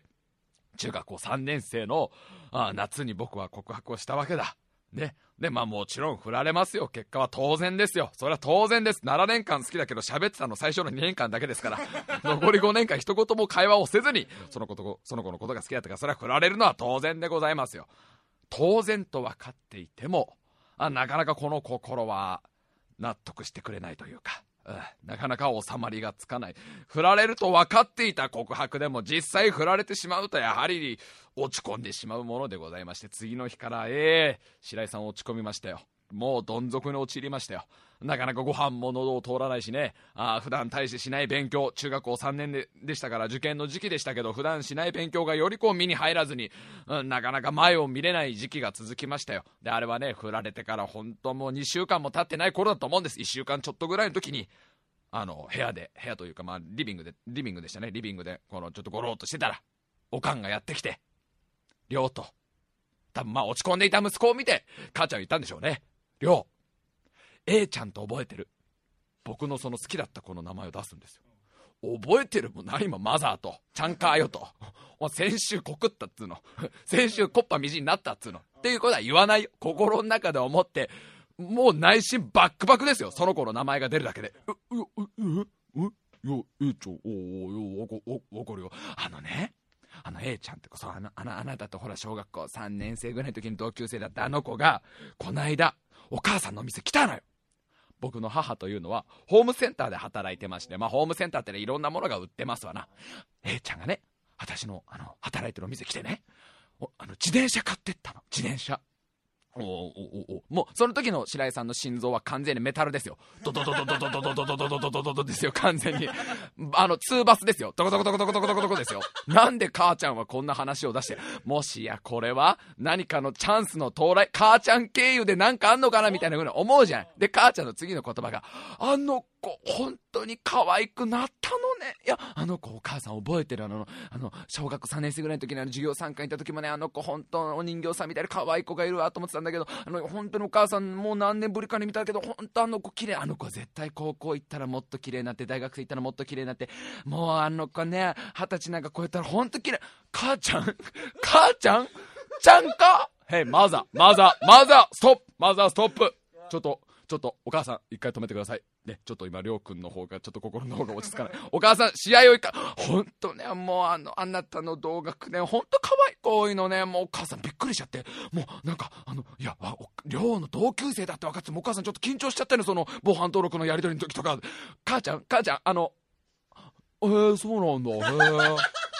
中学校3年生のあ夏に僕は告白をしたわけだ。ね。で、まあもちろん振られますよ。結果は当然ですよ。それは当然です。7年間好きだけど喋ってたの最初の2年間だけですから。残り5年間一言も会話をせずに、そのこと、その子のことが好きだったから、それは振られるのは当然でございますよ。当然と分かっていても、あなかなかこの心は納得してくれないというか、なかなか収まりがつかない。振られると分かっていた告白でも実際振られてしまうとやはり落ち込んでしまうものでございまして、次の日から、ええ白井さん落ち込みましたよ。もうどん底に陥りましたよ。なかなかご飯も喉を通らないしね、あ普段大してしない勉強、中学校3年ででしたから受験の時期でしたけど、普段しない勉強がよりこう身に入らずに、うんなかなか前を見れない時期が続きましたよ。で、あれはね、振られてから本当もう2週間も経ってない頃だと思うんです。1週間ちょっとぐらいの時に、あの、部屋で、部屋というか、まあ、リビングで、リビングでしたね。リビングで、この、ちょっとゴローっとしてたら、おかんがやってきて、りょうと、多分まあ、落ち込んでいた息子を見て、母ちゃん言ったんでしょうね。りょう、A ちゃんと覚えてる。僕のその好きだった子の名前を出すんですよ。覚えてるもん何今マザーと、ちゃんかーよと。お先週告ったっつうの。先週コッパみじんになったっつうの。っていうことは言わないよ。心の中で思って、もう内心バックバックですよ。その子の名前が出るだけで。う、う、う、う、う、よ、えちゃん、おおよ、わか、わかるよ。あのね、あの A ちゃんって子、そ、あの、あの、あなたとほら、小学校3年生ぐらいの時に同級生だったあの子が、こないだ、お母さんのお店来たのよ。僕の母というのは、ホームセンターで働いてまして、まあ、ホームセンターってね、いろんなものが売ってますわな。A ちゃんがね、私の、あの、働いてるお店来てね、あの、自転車買ってったの。自転車。おおおおもう、その時の白井さんの心臓は完全にメタルですよ。ドドドドドドドドドドドドドドドドですよ、完全に。あの、ツーバスですよ。トコトコトコトコトコトコトコですよ。なんで母ちゃんはこんな話を出して、もしやこれは何かのチャンスの到来、母ちゃん経由で何かあんのかなみたいなふうに思うじゃん。で、母ちゃんの次の言葉が、あの子、本当に可愛くなったのね。いや、あの子お母さん覚えてるあの、あの、小学3年生ぐらいの時にあの授業参加に行った時もね、あの子本当のお人形さんみたいな可愛い子がいるわと思ってたんだけど、あの、本当にお母さんもう何年ぶりかに見たけど、本当あの子綺麗。あの子絶対高校行ったらもっと綺麗になって、大学生行ったらもっと綺麗になって、もうあの子ね、二十歳なんか超えたら本当綺麗。母ちゃん母ちゃん？ちゃんか？へい、マザー、マザー、マザー、ストップマザー、ストップちょっと、ちょっと、お母さん、一回止めてください。ね、ちょっと今、りょうくんの方が、ちょっと心の方が落ち着かない。お母さん、試合をいか、ほんとね、もうあの、あなたの動画ね、ほんと可愛いこういうのね、もうお母さんびっくりしちゃって、もうなんか、あの、いや、りょうの同級生だって分かってもお母さんちょっと緊張しちゃったの、その、防犯登録のやり取りの時とか、母ちゃん、母ちゃん、あの、えー、そうなんだ、へえ。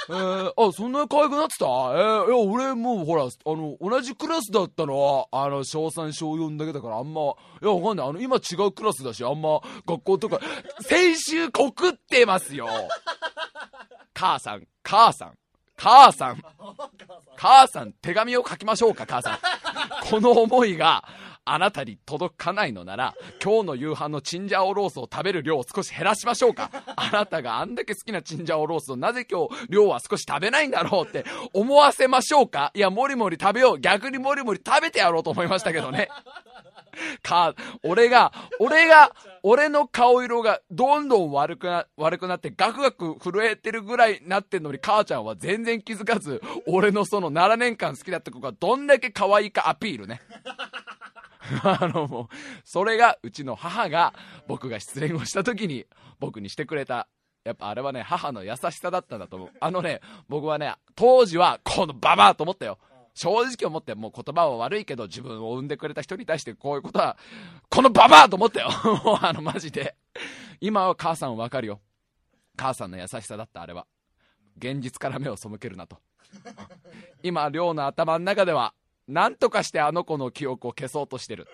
えー、あ、そんなに可愛くなってた？えー、いや、俺もうほら、あの、同じクラスだったのは、あの、小3、小4だけだから、あんま、いや、わかんない。あの、今違うクラスだし、あんま、学校とか、先週告ってますよ母さん、母さん、母さん、母さん、手紙を書きましょうか、母さん。この思いが、あなたに届かないのなら、今日の夕飯のチンジャオロースを食べる量を少し減らしましょうか。あなたがあんだけ好きなチンジャオロースをなぜ今日量は少し食べないんだろうって思わせましょうかいや、もりもり食べよう。逆にもりもり食べてやろうと思いましたけどね。か、俺が、俺が、俺の顔色がどんどん悪くな、悪くなってガクガク震えてるぐらいなってんのに母ちゃんは全然気づかず、俺のその7年間好きだった子がどんだけ可愛いかアピールね。あのもう、それがうちの母が僕が失恋をした時に僕にしてくれたやっぱあれはね、母の優しさだったんだと思う。あのね、僕はね、当時は、このババアと思ったよ。正直思って、もう言葉は悪いけど、自分を産んでくれた人に対してこういうことは、このババアと思ったよ。もうあの、マジで。今は母さんわかるよ。母さんの優しさだった、あれは。現実から目を背けるなと。今、寮の頭の中では、なんとかしてあの子の記憶を消そうとしてる。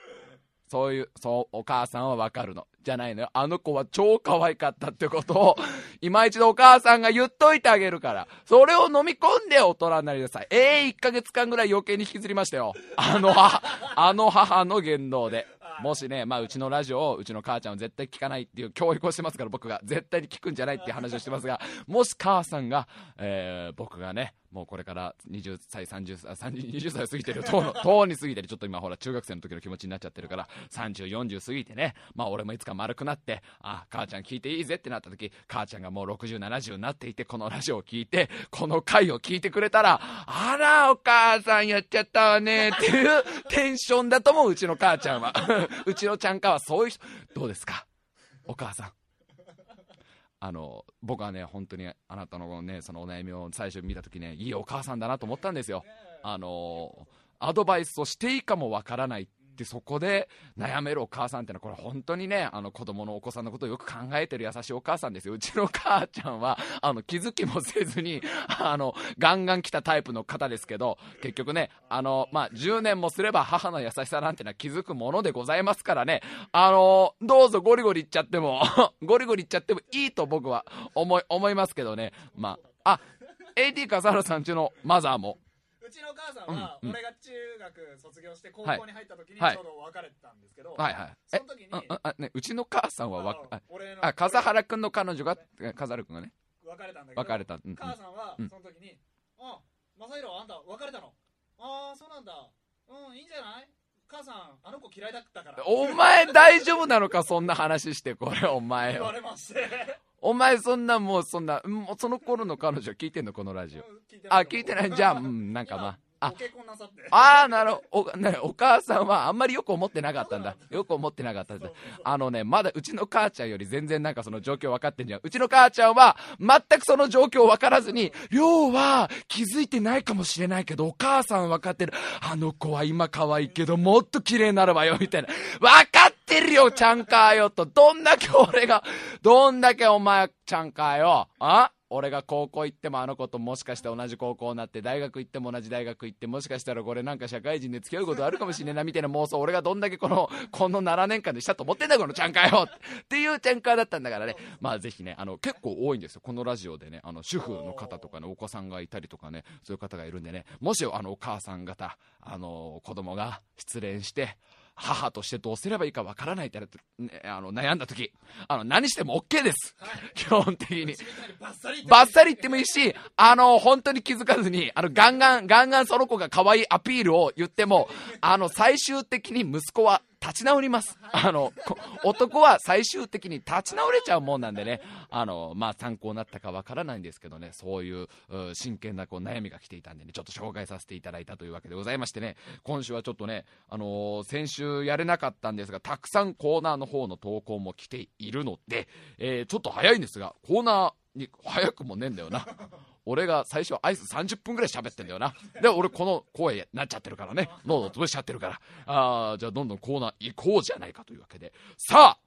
そういう、そう、お母さんはわかるの。じゃないのよ。あの子は超可愛かったってことを、今一度お母さんが言っといてあげるから。それを飲み込んで大人になりなさい。ええー、1ヶ月間ぐらい余計に引きずりましたよ。あの母、あの母の言動で。もしね、まあ、うちのラジオをうちの母ちゃんは絶対聞かないっていう教育をしてますから僕が絶対に聞くんじゃないっていう話をしてますが もし母さんが、えー、僕がねもうこれから20歳30歳20歳を過ぎてるとうの とうに過ぎてるちょっと今ほら中学生の時の気持ちになっちゃってるから3040過ぎてねまあ俺もいつか丸くなってあ母ちゃん聞いていいぜってなった時母ちゃんがもう6070になっていてこのラジオを聞いてこの回を聞いてくれたらあらお母さんやっちゃったわねっていうテンションだと思ううちの母ちゃんは うちのちゃんかはそういう人。どうですか？お母さん。あの僕はね本当にあなたのねそのお悩みを最初見た時ねいいお母さんだなと思ったんですよ。あのアドバイスをしていいかもわからないってそこで悩めるお母さんってのはこれ本当にねあの子供のお子さんのことをよく考えてる優しいお母さんですよ。うちの母ちゃんはあの気づきもせずに あのガンガン来たタイプの方ですけど結局ねあの、まあ、10年もすれば母の優しさなんてのは気づくものでございますからね。あのどうぞゴリゴリいっちゃっても ゴリゴリいっちゃってもいいと僕は思い思いますけどね。まああ AD 笠原さんちのマザーもうちの母さんは、俺が中学卒業して高校に入った時にちょうど別れたんですけど、はいはい。その時に、あね、うちの母さんはわあ俺のあ、笠原君の彼女が、笠原君がね、別れたんだけど、別れた。うん母さんはその時に、あ、正宏あんた別れたの？ああ、そうなんだ。うん、いいんじゃない？母さん、あの子嫌いだったから。お前大丈夫なのか、そんな話して、これ、お前言われまして。お前そんなもうそんな、もうその頃の彼女聞いてんのこのラジオ。あ、聞いてない。じゃあ、うん、なんかまあ。あああ、なるほど。お、母さんはあんまりよく思ってなかったんだ。よく思ってなかったんだ。あのね、まだうちの母ちゃんより全然なんかその状況分かってんじゃん。うちの母ちゃんは全くその状況分からずに、要は気づいてないかもしれないけど、お母さん分かってる。あの子は今可愛いけど、もっと綺麗になるわよ、みたいな。分かってるよ、ちゃんかよ、と。どんだけ俺が、どんだけお前ちゃんかよ。あ？俺が高校行ってもあの子ともしかして同じ高校になって大学行っても同じ大学行ってもしかしたらこれなんか社会人で付き合うことあるかもしれないなみたいな妄想俺がどんだけこの この7年間でしたと思ってんだこのちゃんかよっていうちゃんかだったんだからね。まあぜひねあの結構多いんですよこのラジオでねあの主婦の方とかねお子さんがいたりとかねそういう方がいるんでねもしあのお母さん方あの子供が失恋して母としてどうすればいいかわからないって、ね、あの悩んだ時あの何しても OK です、はい、基本的に。バッサリ言ってもいいしあの本当に気づかずにあのガンガンガンガンその子が可愛いアピールを言ってもあの最終的に息子は立ち直ります。あの、こ男は最終的に立ち直れちゃうもんなんでね、あの、まあ、参考になったかわからないんですけどね、そういう、う真剣なこう悩みが来ていたんでね、ちょっと紹介させていただいたというわけでございましてね、今週はちょっとね、あのー先週やれなかったんですが、たくさんコーナーの方の投稿も来ているので、えーちょっと早いんですが、コーナーに早くもねえんだよな。俺が最初アイス30分ぐらい喋ってんだよな。で、俺この声になっちゃってるからね。喉潰しちゃってるから。ああじゃあどんどんコーナー行こうじゃないかというわけで。さあ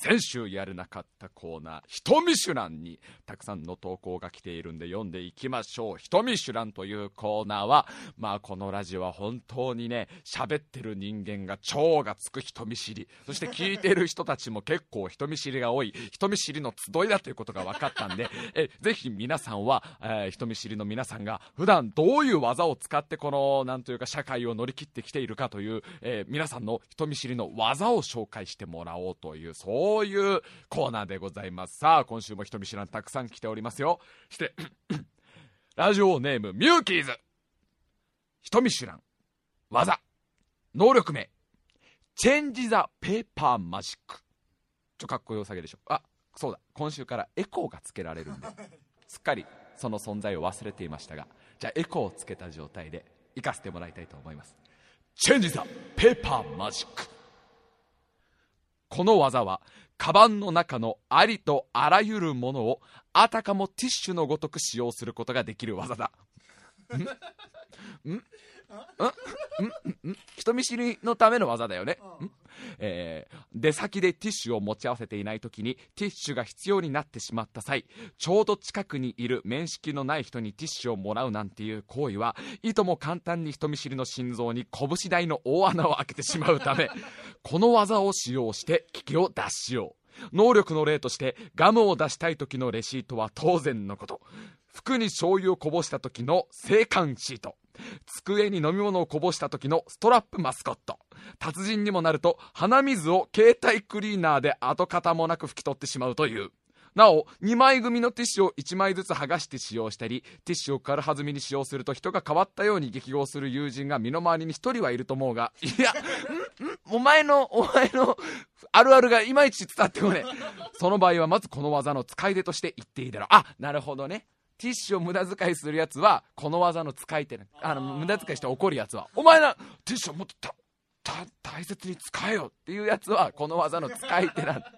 先週やれなかったコーナー、ひとみシュランにたくさんの投稿が来ているんで読んでいきましょう。ひとみシュランというコーナーは、まあこのラジオは本当にね、喋ってる人間が超がつく人見知り、そして聞いてる人たちも結構人見知りが多い、人見知りの集いだということが分かったんで、えぜひ皆さんは、えー人見知りの皆さんが普段どういう技を使ってこの、なんというか社会を乗り切ってきているかという、えー皆さんの人見知りの技を紹介してもらおうという、そうういうコーナーでございます。さあ、今週も人見知らんたくさん来ておりますよ。して、ラジオネームミューキーズ。人見知らん。技。能力名。チェンジ・ザ・ペーパー・マジック。ちょ、かっこよさげでしょ。あ、そうだ。今週からエコーがつけられるんで、すっかりその存在を忘れていましたが、じゃあエコーをつけた状態で行かせてもらいたいと思います。チェンジ・ザ・ペーパー・マジック。この技は、カバンの中のありとあらゆるものをあたかもティッシュのごとく使用することができる技だ。ん？ん？ん。ん。人見知りのための技だよね。ん。えー出先でティッシュを持ち合わせていない時にティッシュが必要になってしまった際ちょうど近くにいる面識のない人にティッシュをもらうなんていう行為はいとも簡単に人見知りの心臓に拳大の大穴を開けてしまうため この技を使用して危機を脱しよう。能力の例としてガムを出したい時のレシートは当然のこと。服に醤油をこぼした時の青函シート机に飲み物をこぼした時のストラップマスコット。達人にもなると鼻水を携帯クリーナーで跡形もなく拭き取ってしまうという。なお2枚組のティッシュを1枚ずつ剥がして使用したりティッシュを軽はずみに使用すると人が変わったように激号する友人が身の回りに1人はいると思うがいやんんお前のお前のあるあるがいまいち伝わってこねえ。その場合はまずこの技の使い手として言っていいだろう。あなるほどね。ティッシュを無駄遣いするやつはこの技の使い手ね。あの無駄遣いして怒るやつはお前なティッシュをもっとたた大切に使えよっていうやつはこの技の使い手なんだ。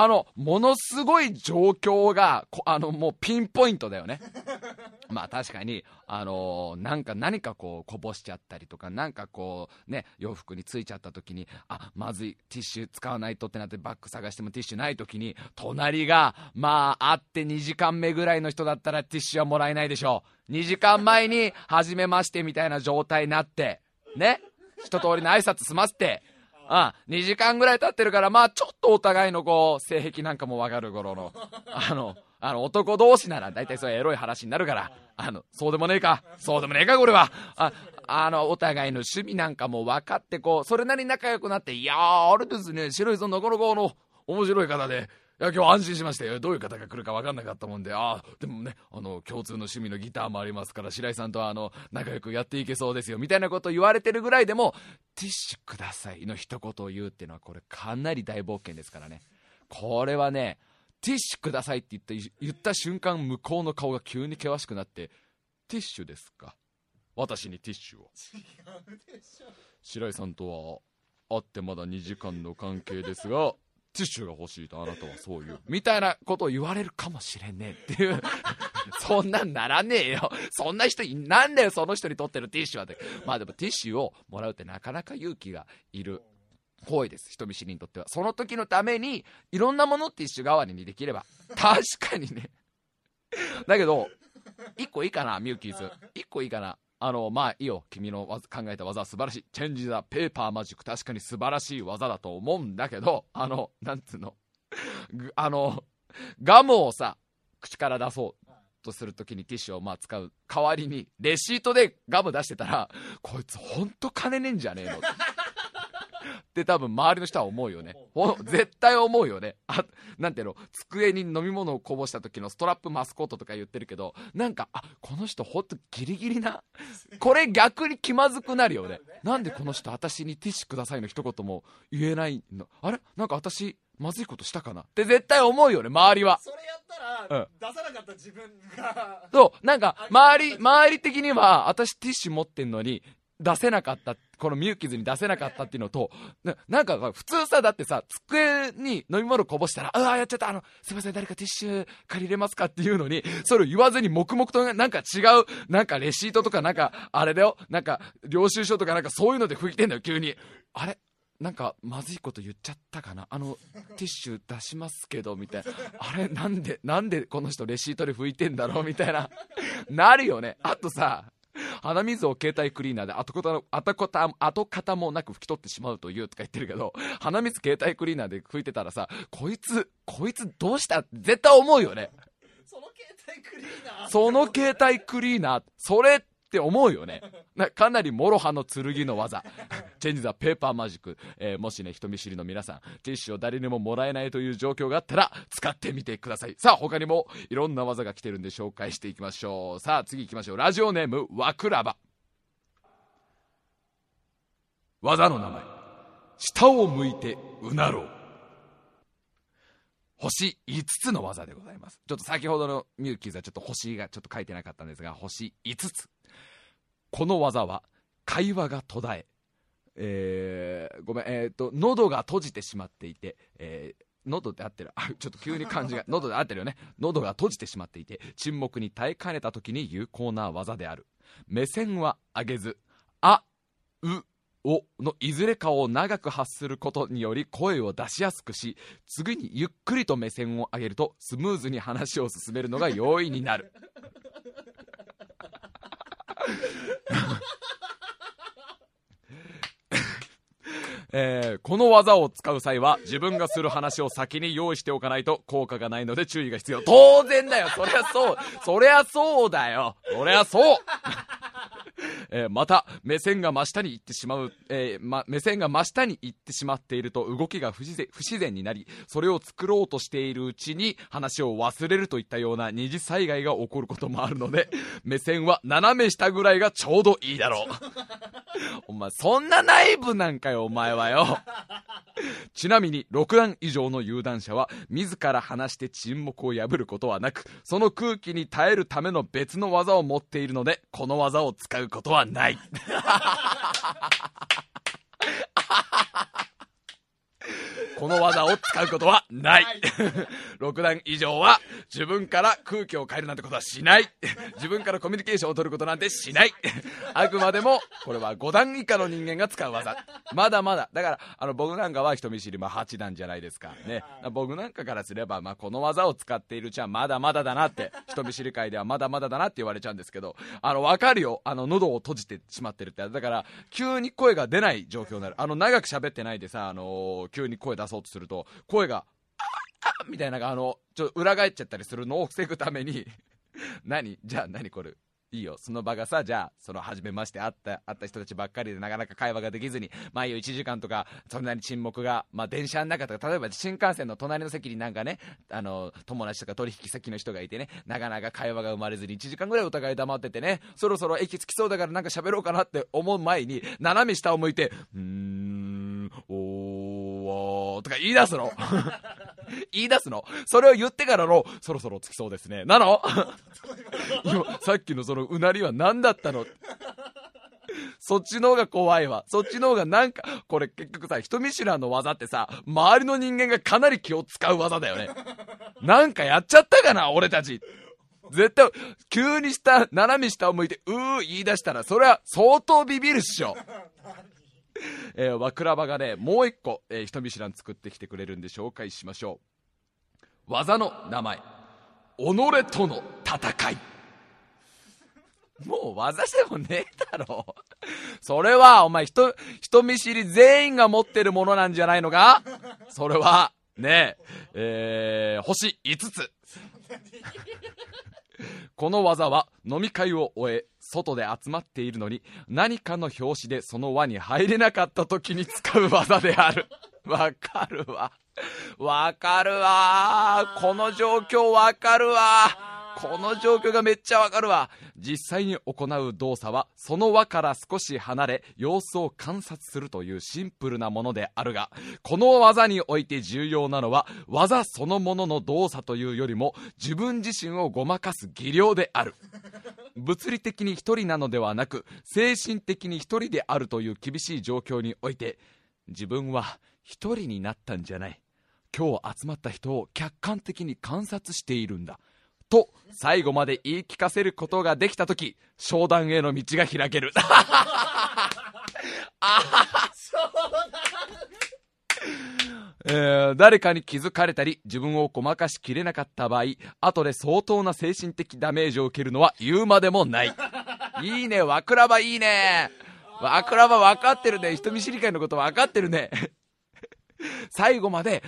あのものすごい状況があのもうピンポイントだよね。まあ確かにあのーなんか何かこうこぼしちゃったりとかなんかこうね洋服についちゃった時にあまずいティッシュ使わないとってなってバッグ探してもティッシュない時に隣がまあ会って2時間目ぐらいの人だったらティッシュはもらえないでしょう。2時間前に初めましてみたいな状態になってね。一通りの挨拶済ませてあ2時間ぐらい経ってるから、まあ、ちょっとお互いのこう、性癖なんかもわかる頃の、あの、あの、男同士なら大体そういうエロい話になるから、あの、そうでもねえか、そうでもねえか、これは。あ、あの、お互いの趣味なんかも分かって、こう、それなりに仲良くなって、いやー、あれですね、白井さんなかなかあの、面白い方で、いや、今日安心しましたよ。どういう方が来るか分かんなかったもんで、ああ、でもね、あの、共通の趣味のギターもありますから、白井さんとは、あの、仲良くやっていけそうですよ、みたいなことを言われてるぐらいでも、ティッシュくださいの一言を言うっていうのは、これかなり大冒険ですからね。これはね、ティッシュくださいって言った言った瞬間、向こうの顔が急に険しくなって、ティッシュですか？私にティッシュを。白井さんとは、会ってまだ2時間の関係ですが、ティッシュが欲しいとあなたはそういう。みたいなことを言われるかもしれねえっていう。そんなんならねえよ。そんな人い、なんだよ、その人にとってるティッシュはって。まあでもティッシュをもらうってなかなか勇気がいる行為です。人見知りにとっては。その時のために、いろんなものをティッシュ代わりにできれば。確かにね。だけど、一個いいかな、ミューキーズ。一個いいかな。あの、まあいいよ。君の考えた技は素晴らしい。チェンジ・ザ・ペーパーマジック。確かに素晴らしい技だと思うんだけど、あの、なんつうの？あの、ガムをさ、口から出そうとするときにティッシュをまあ使う代わりに、レシートでガム出してたら、こいつほんと金ねえんじゃねえの。って多分周りの人は思うよね。絶対思うよね。あ、なんていうの、机に飲み物をこぼした時のストラップマスコットとか言ってるけど、なんか、あ、この人ほんとギリギリな？これ逆に気まずくなるよね。なんでこの人私にティッシュくださいの一言も言えないの？あれ？なんか私、まずいことしたかな？って絶対思うよね、周りは。それやったら、うん出さなかった自分がそう、なんか、周り、周り的には、私ティッシュ持ってんのに、出せなかった、このミューキズに出せなかったっていうのと、ななんか、普通さ、だってさ、机に飲み物こぼしたら、ああ、やっちゃった、あの、すいません、誰かティッシュ借りれますかっていうのに、それを言わずに黙々と、なんか違う、なんかレシートとか、なんか、あれだよ、なんか、領収書とかなんかそういうので拭いてんだよ、急に。あれ？なんか、まずいこと言っちゃったかな？あの、ティッシュ出しますけど、みたいな。あれ？なんで、なんでこの人レシートで拭いてんだろう？みたいな。なるよね。あとさ、鼻水を携帯クリーナーで後方後方後方もなく拭き取ってしまうというとか言ってるけど、鼻水携帯クリーナーで拭いてたらさ、こいつ、こいつどうしたって絶対思うよね。その携帯クリーナーその携帯クリーナー、それって思うよね。かなり諸刃の剣の技。チェンジ・ザ・ペーパーマジック。えーもしね、人見知りの皆さん、ティッシュを誰にももらえないという状況があったら、使ってみてください。さあ、他にもいろんな技が来てるんで紹介していきましょう。さあ、次行きましょう。ラジオネーム、わくらば。技の名前。下を向いてうなろう。星5つの技でございます。ちょっと先ほどのミューキーズはちょっと星がちょっと書いてなかったんですが、星5つ。この技は、会話が途絶え、えー、ごめん、えっ、と、喉が閉じてしまっていて、えー喉で合ってる。あ、ちょっと急に漢字が、喉で合ってるよね。喉が閉じてしまっていて、沈黙に耐えかねた時に有効な技である。目線は上げず、あ、う、おのいずれかを長く発することにより声を出しやすくし次にゆっくりと目線を上げるとスムーズに話を進めるのが容易になる えーこの技を使う際は自分がする話を先に用意しておかないと効果がないので注意が必要。当然だよ。そりゃそう。そりゃそうだよ。そりゃそう。えーまた目線が真下に行ってしまう、えーま、目線が真下に行ってしまっていると動きが不自然不自然になりそれを作ろうとしているうちに話を忘れるといったような二次災害が起こることもあるので 目線は斜め下ぐらいがちょうどいいだろう。お前そんな内部なんかよお前はよ。ちなみに6段以上の有段者は自ら話して沈黙を破ることはなくその空気に耐えるための別の技を持っているのでこの技を使うることはない。この技を使うことはない。6段以上は自分から空気を変えるなんてことはしない。自分からコミュニケーションを取ることなんてしない。あくまでもこれは5段以下の人間が使う技。まだまだ。だからあの僕なんかは人見知りまあ8段じゃないですか。ね。僕なんかからすれば、まあ、この技を使っているうちはまだまだだなって。人見知り界ではまだまだだなって言われちゃうんですけどあの分かるよ。あの喉を閉じてしまってるって。だから急に声が出ない状況になる。あの長く喋ってないでさあの急に声出そうとすると声がああみたいなあのちょっと裏返っちゃったりするのを防ぐために 何？じゃあ何これ？いいよ。その場がさじゃあその初めまして会った会った人たちばっかりでなかなか会話ができずに毎夜1時間とかそんなに沈黙が、まあ、電車の中とか例えば新幹線の隣の席になんかねあの友達とか取引先の人がいてねなかなか会話が生まれずに1時間ぐらいお互い黙っててねそろそろ駅着きそうだからなんか喋ろうかなって思う前に斜め下を向いてうーんおーとか言い出すの。言い出すのそれを言ってからのそろそろ着きそうですねなの？今さっきのそのうなりは何だったの？そっちの方が怖いわ。そっちの方がなんか、これ結局さ、人見知らんの技ってさ、周りの人間がかなり気を使う技だよね。なんかやっちゃったかな、俺たち。絶対、急に下、斜め下を向いて、うー言い出したら、それは相当ビビるっしょ。えー、わくらばがね、もう一個、えー人見知らん作ってきてくれるんで紹介しましょう。技の名前。己との戦い。もう技でもねえだろ。それは、お前、人、人見知り全員が持ってるものなんじゃないのか？それは、ねえ、えー、星5つ。この技は飲み会を終え外で集まっているのに何かの拍子でその輪に入れなかった時に使う技である。わかるわ。わかるわ。この状況わかるわ。この状況がめっちゃわかるわ。実際に行う動作はその輪から少し離れ様子を観察するというシンプルなものであるがこの技において重要なのは技そのものの動作というよりも自分自身をごまかす技量である。物理的に一人なのではなく精神的に一人であるという厳しい状況において自分は一人になったんじゃない。今日集まった人を客観的に観察しているんだ。と最後まで言い聞かせることができた時商談への道が開ける。えー誰かに気づかれたり自分をごまかしきれなかった場合後で相当な精神的ダメージを受けるのは言うまでもない。いいねわくらばいいね。わくらば分かってるね。人見知り会のこと分かってるね。最後まで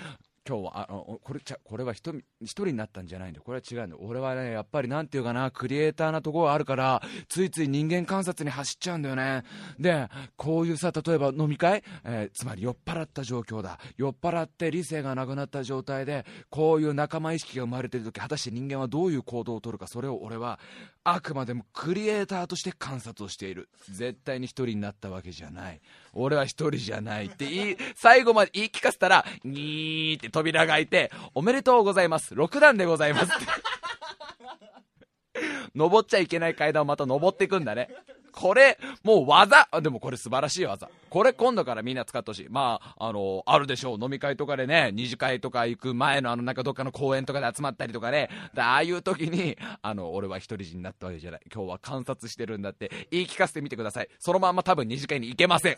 今日はあこれちゃこれは一人一人になったんじゃないんだこれは違うんだ俺はねやっぱりなんていうかなクリエイターなところがあるからついつい人間観察に走っちゃうんだよね。でこういうさ例えば飲み会、えーつまり酔っ払った状況だ。酔っ払って理性がなくなった状態でこういう仲間意識が生まれてる時果たして人間はどういう行動をとるかそれを俺はあくまでもクリエイターとして観察をしている。絶対に一人になったわけじゃない。俺は一人じゃないって言い最後まで言い聞かせたらニーって扉が開いておめでとうございます。6段でございますって。登っちゃいけない階段をまた登っていくんだね。これもう技。あでもこれ素晴らしい技。これ今度からみんな使ってほしい。まああのあるでしょう。飲み会とかでね二次会とか行く前のあのなんかどっかの公園とかで集まったりとかね。でああいう時にあの俺は一人になったわけじゃない。今日は観察してるんだって。言い聞かせてみてください。そのまんま多分二次会に行けません。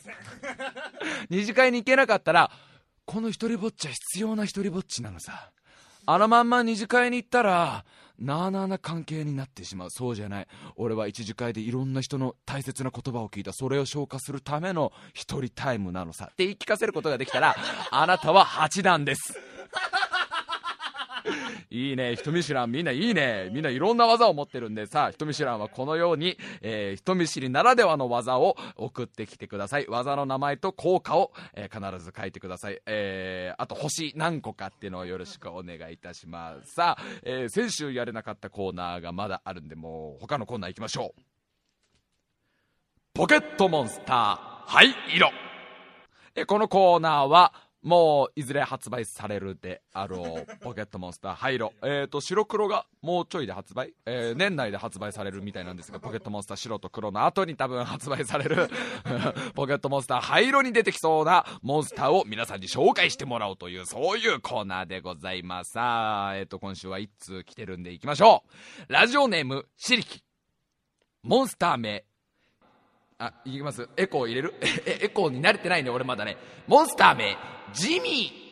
二次会に行けなかったらこの一人ぼっちは必要な一人ぼっちなのさ。あのまんま二次会に行ったらなあなあな関係になってしまう。そうじゃない。俺は一次会でいろんな人の大切な言葉を聞いた。それを消化するための一人タイムなのさ。って言い聞かせることができたらあなたは八段です。いいね。人見知らんみんないいね。みんないろんな技を持ってるんで。さあ人見知らんはこのように、えー人見知りならではの技を送ってきてください。技の名前と効果を、えー必ず書いてください、えーあと星何個かっていうのをよろしくお願いいたします。さあ、えー先週やれなかったコーナーがまだあるんでもう他のコーナー行きましょう。ポケットモンスター灰色。このコーナーはもういずれ発売されるであろうポケットモンスター灰色えっ、と白黒がもうちょいで発売、えー年内で発売されるみたいなんですがポケットモンスター白と黒の後に多分発売される。ポケットモンスター灰色に出てきそうなモンスターを皆さんに紹介してもらおうというそういうコーナーでございます。さあえっ、と今週は1通来てるんでいきましょう。ラジオネームシリキ。モンスター名あ、いきます。エコー入れる？え、エコーに慣れてないね、俺まだね。モンスター名、ジミー。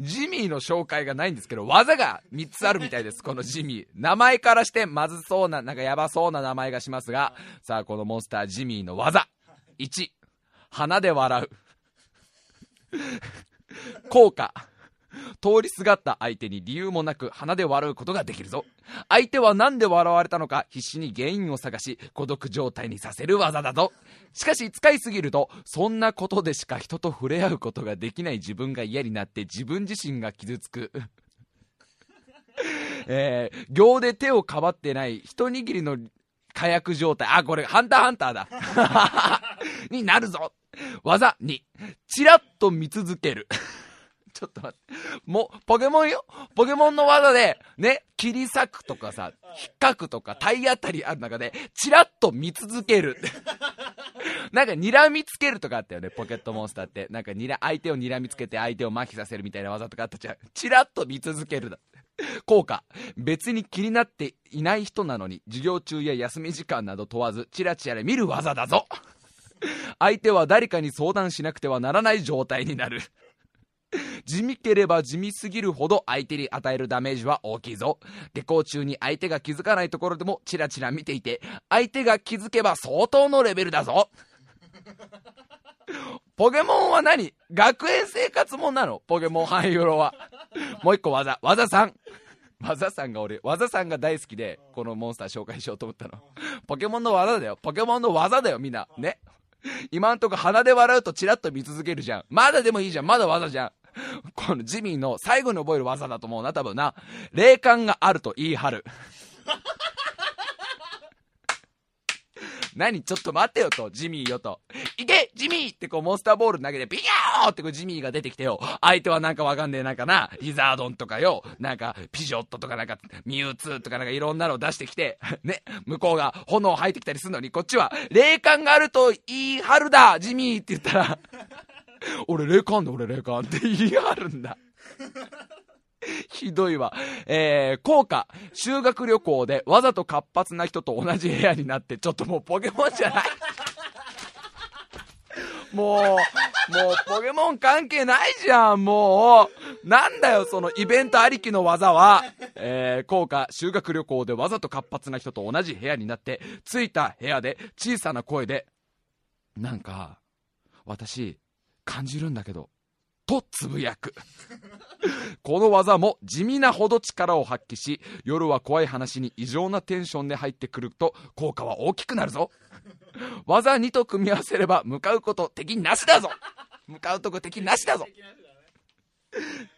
ジミーの紹介がないんですけど、技が3つあるみたいです、このジミー。名前からしてまずそうな、なんかやばそうな名前がしますが、さあ、このモンスタージミーの技。1、鼻で笑う。効果。通りすがった相手に理由もなく鼻で笑うことができるぞ。相手は何で笑われたのか必死に原因を探し孤独状態にさせる技だぞ。しかし使いすぎるとそんなことでしか人と触れ合うことができない自分が嫌になって自分自身が傷つく。えー、行で手をかばってない一握りの火薬状態。あこれハンターハンターだ。になるぞ。技2チラッと見続ける。ちょっと待って。もう、ポケモンよポケモンの技で、ね、切り裂くとかさ、引っかくとか体当たりある中で、チラッと見続ける。なんか睨みつけるとかあったよね、ポケットモンスターって。なんかにら、相手を睨みつけて相手を麻痺させるみたいな技とかあったじゃん。チラッと見続けるだ。効果。別に気になっていない人なのに、授業中や休み時間など問わず、チラチラ見る技だぞ。相手は誰かに相談しなくてはならない状態になる。地味ければ地味すぎるほど相手に与えるダメージは大きいぞ。下校中に相手が気づかないところでもチラチラ見ていて、相手が気づけば相当のレベルだぞ。ポケモンは何？学園生活もんなの？ポケモンハイユロは。もう一個技。技3。技さんが俺、技さんが大好きで、このモンスター紹介しようと思ったの。ポケモンの技だよ。ポケモンの技だよ、みんな。ね。今んとこ鼻で笑うとチラッと見続けるじゃん。まだでもいいじゃん。まだ技じゃん。このジミーの最後に覚える技だと思うな、多分な。霊感があると言い張る。何ちょっと待ってよと、ジミーよと。いけジミーってこうモンスターボール投げて、ビヤーってこうジミーが出てきてよ。相手はなんかわかんねえ、なんかな、リザードンとかよ、なんかピジョットとかなんかミュウツーとかなんかいろんなのを出してきて、ね、向こうが炎吐いてきたりするのに、こっちは霊感があると言い張るだ、ジミーって言ったら、俺霊感だ、俺霊感って言い張るんだ。ひどいわ。えー、効果。修学旅行でわざと活発な人と同じ部屋になって、ちょっともうポケモンじゃない もう、もうポケモン関係ないじゃん、もう。なんだよ、そのイベントありきの技は。えー、効果。修学旅行でわざと活発な人と同じ部屋になって、着いた部屋で小さな声で、なんか、私、感じるんだけど、とつぶやく。この技も地味なほど力を発揮し、夜は怖い話に異常なテンションで入ってくると効果は大きくなるぞ。技2と組み合わせれば向かうこと敵なしだぞ。向かうとこ敵なしだぞ。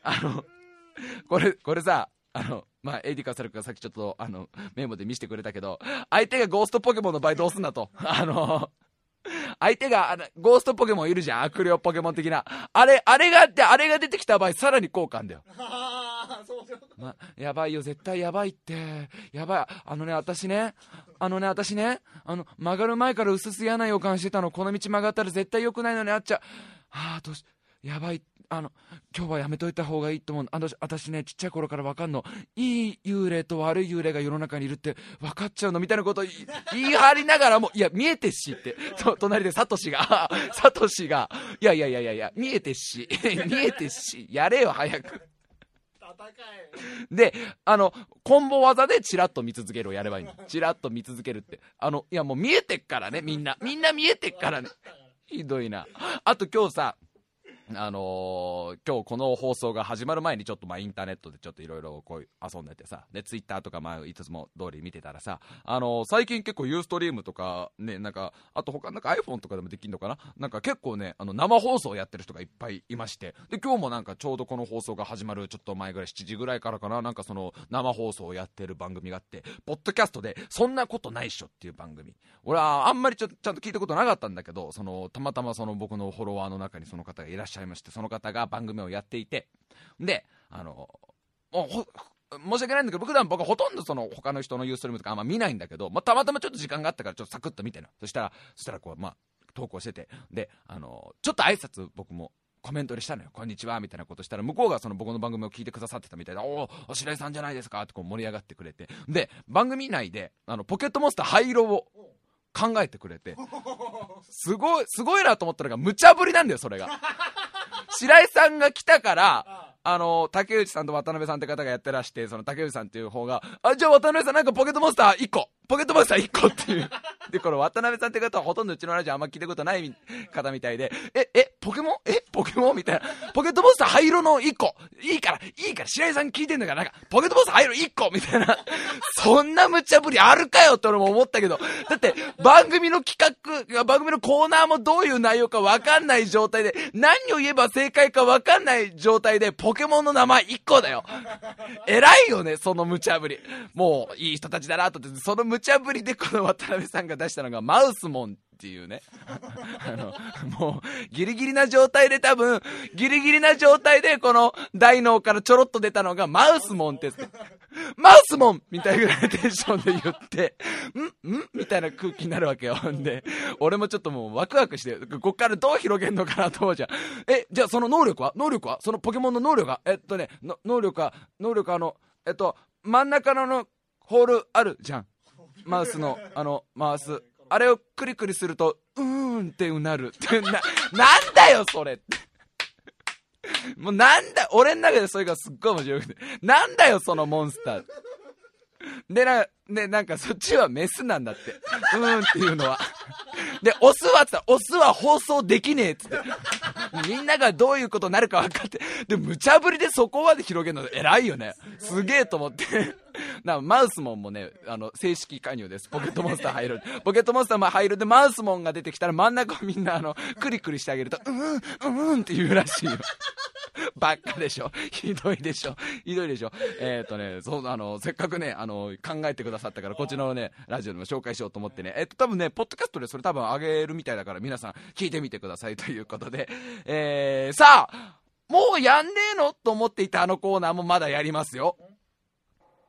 あの、これ、これさ、あの、まあ、エディカサルクがさっきちょっと、あの、メモで見せてくれたけど、相手がゴーストポケモンの場合どうすんだと。あの、相手が、あの、ゴーストポケモンいるじゃん。悪霊ポケモン的な。あれ、あれがあって、あれが出てきた場合、さらに効果あんだよ。ま、やばいよ、絶対やばいって。やばい。あのね、私ね、あのね、私ね、あの、曲がる前から薄々嫌な予感してたの。この道曲がったら絶対良くないのにあっちゃう。ああ、どうし、やばい。あの、今日はやめといた方がいいと思う。あの、私ね、ちっちゃい頃からわかんの。いい幽霊と悪い幽霊が世の中にいるって分かっちゃうのみたいなことを言い張りながらも、いや、見えてっしって。と隣でサトシが、サトシが、いやいやいやいやいや、見えてっし。見えてっし。やれよ、早く。戦で、あの、コンボ技でチラッと見続けるをやればいいの。チラッと見続けるって。あの、いやもう見えてっからね、みんな。みんな見えてっからね。ひどいな。あと今日さ、あのー今日この放送が始まる前にちょっとまあインターネットでちょっといろいろこう遊んでてさ、で、ツイッターとかまあいつも通り見てたらさ、あのー最近結構ユーストリームとかね、なんか、あと他なんか iPhone とかでもできるのかな？なんか結構ね、あの生放送やってる人がいっぱいいまして、で、今日もなんかちょうどこの放送が始まるちょっと前ぐらい7時ぐらいからかな、なんかその生放送をやってる番組があって、ポッドキャストでそんなことないっしょっていう番組。俺はあんまりちょちゃんと聞いたことなかったんだけど、その、たまたまその僕のフォロワーの中にその方がいらっしゃいまして、その方が番組をやっていて、で、あの、もう申し訳ないんだけど、僕ら僕はほとんどその他の人のユーストリームとかあんま見ないんだけど、まあ、たまたまちょっと時間があったからちょっとサクッと見てる。そしたら、そしたらこう、まあ、投稿してて、で、あの、ちょっと挨拶僕もコメントでしたのよ。こんにちは、みたいなことしたら、向こうがその僕の番組を聞いてくださってたみたいで、おお、白井さんじゃないですかってこう盛り上がってくれて。で、番組内で、あの、ポケットモンスター灰色を考えてくれて、すごい、すごいなと思ったのが、無茶ぶりなんだよ、それが。白井さんが来たから、ああの、竹内さんと渡辺さんって方がやってらして、その竹内さんっていう方が、あ、じゃあ渡辺さんなんかポケットモンスター1個ポケットモンスター1個っていう。で、この渡辺さんって方はほとんどうちのラジオあんま聞いたことない方みたいで、え、え、ポケモン？え、ポケモン？みたいな。ポケットモンスター灰色の1個いいから、いいから、白井さん聞いてんだから、なんか、ポケットモンスター灰色1個みたいな。そんな無茶ぶりあるかよって俺も思ったけど、だって、番組の企画、番組のコーナーもどういう内容かわかんない状態で、何を言えば正解かわかんない状態で、ポケモンの名前1個だよ。偉いよね、その無茶ぶり。もう、いい人たちだなとって、その無茶ぶりでこの渡辺さんが出したのが、マウスモンっていうね。あの、もう、ギリギリな状態で多分、ギリギリな状態で、この大脳からちょろっと出たのが、マウスモンって、マウスモンみたいぐらいテンションで言って、ん？ん？みたいな空気になるわけよ。んで、俺もちょっともうワクワクして、こっからどう広げんのかなと思うじゃん。え、じゃあその能力は？能力は？そのポケモンの能力は？えっとね、能力は、能力はあの、えっと、真ん中のの、ホールあるじゃん。マウスの、あの、マウス。あれをクリクリすると、うーんってうなる。っ てな、なんだよ、それって。もうなんだ、俺の中でそれがすっごい面白くて。なんだよ、そのモンスター。で、な、で、なんかそっちはメスなんだって。うーんっていうのは。で、オスはっつったら、オスは放送できねえっつって。みんながどういうことになるか分かって、で、無茶ぶりでそこまで広げるの偉いよね。すげえと思って。なマウスモンもね、あの、正式加入です。ポケットモンスター入る。ポケットモンスターも入るで、マウスモンが出てきたら真ん中をみんな、あの、クリクリしてあげると、うん、うん、うんって言うらしいよ。ばっかでしょ。ひどいでしょ。ひどいでしょ。えっ、ー、とね、そう、あの、せっかくね、あの、考えてくださったから、こっちのね、ラジオでも紹介しようと思ってね、えっ、ー、と、多分ね、ポッドキャストでそれ多分上げるみたいだから、皆さん聞いてみてくださいということで、えー、さあ、もうやんねえの？と思っていたあのコーナーもまだやりますよ。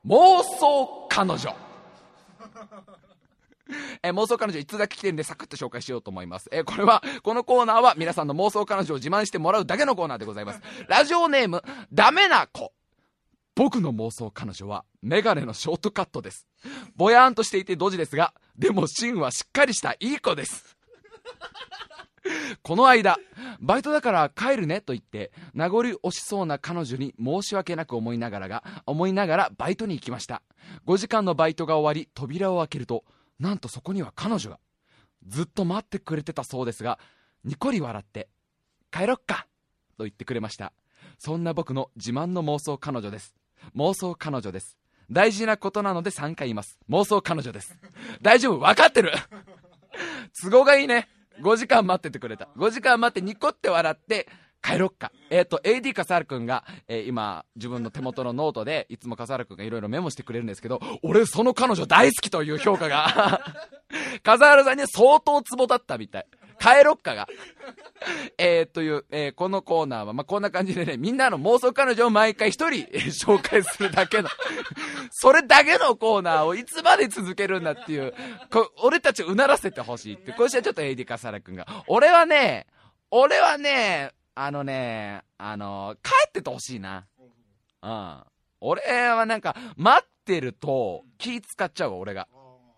妄想彼女。え、妄想彼女、いつだけ来てるんでサクッと紹介しようと思います。え、これは、このコーナーは皆さんの妄想彼女を自慢してもらうだけのコーナーでございます。ラジオネーム、ダメな子。僕の妄想彼女は、メガネのショートカットです。ぼやーんとしていてドジですが、でも芯はしっかりしたいい子です。この間、バイトだから帰るねと言って、名残惜しそうな彼女に申し訳なく思いながらが、思いながらバイトに行きました。5時間のバイトが終わり、扉を開けると、なんとそこには彼女が。ずっと待ってくれてたそうですが、にこり笑って、帰ろっかと言ってくれました。そんな僕の自慢の妄想彼女です。妄想彼女です。大事なことなので3回言います。妄想彼女です。大丈夫？分かってる？都合がいいね。5時間待っててくれた。5時間待ってニコって笑って、帰ろっか。えっ、ー、と、AD 笠原くんが、えー、今、自分の手元のノートで、いつも笠原くんがいろいろメモしてくれるんですけど、俺その彼女大好きという評価が笠原さんに相当ツボだったみたい。帰ろっかが。えー、という、えー、このコーナーは、まあ、こんな感じでね、みんなの妄想彼女を毎回一人、えー、紹介するだけのそれだけのコーナーをいつまで続けるんだっていう、こ俺たちをうならせてほしいって、こうしたちょっと AD 笠原くんが、俺はね、俺はね、あのね、あの、帰っててほしいな。うん。俺はなんか、待ってると気使っちゃうわ、俺が。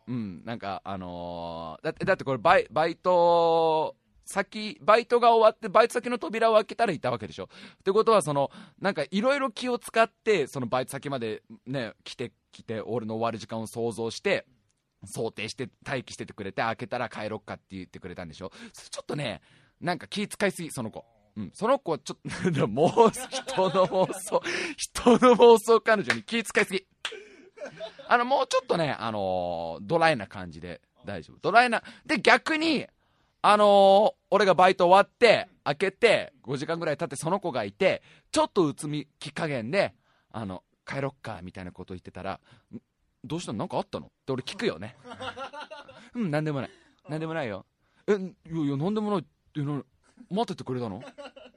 うん、なんか、あのー、だって、だってこれバイ、バイト、先、バイトが終わって、バイト先の扉を開けたらいたわけでしょ。ってことは、その、なんかいろいろ気を使って、そのバイト先までね、来て、来て、俺の終わる時間を想像して、想定して待機しててくれて、開けたら帰ろっかって言ってくれたんでしょ。ちょっとね、なんか気使いすぎ、その子。うん、その子はちょっと、もう、人の妄想、人の妄想彼女に気遣いすぎ。あの、もうちょっとね、あのー、ドライな感じで大丈夫。ドライな、で、逆に、あのー、俺がバイト終わって、開けて、5時間ぐらい経ってその子がいて、ちょっとうつみき加減で、あの、帰ろっか、みたいなこと言ってたら、どうしたの？なんかあったの？って俺聞くよね。うん、なんでもない。なんでもないよ。え、いやいや、なんでもないって、待っててくれたの？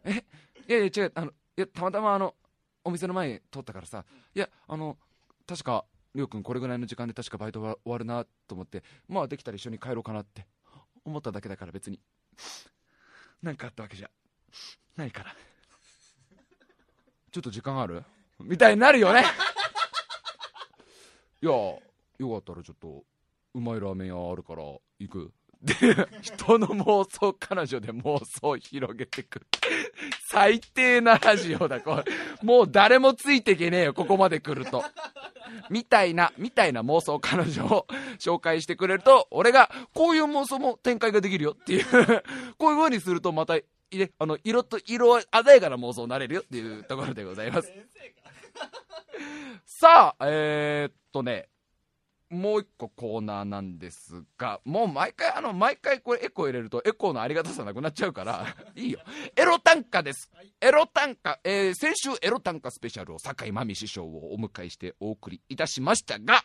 え？いやいや違うあのいやたまたまあのお店の前通ったからさいやあの確かりょうくんこれぐらいの時間で確かバイトは終わるなと思ってまあできたら一緒に帰ろうかなって思っただけだから別に。何かあったわけじゃないから。ちょっと時間ある？みたいになるよね。いやよかったらちょっとうまいラーメン屋あるから行く。で、人の妄想彼女で妄想を広げてくる。最低なラジオだ、これ。もう誰もついていけねえよ、ここまで来ると。みたいな、みたいな妄想彼女を紹介してくれると、俺が、こういう妄想も展開ができるよっていうこういう風にするとまた、ね、あの、色と、色鮮やかな妄想になれるよっていうところでございます。さあ、えー、っとね、もう一個コーナーなんですが、もう毎回、あの、毎回これエコー入れるとエコーのありがたさなくなっちゃうから、いいよ。エロ短歌です。エロ短歌、えー、先週エロ短歌スペシャルを酒井真美師匠をお迎えしてお送りいたしましたが、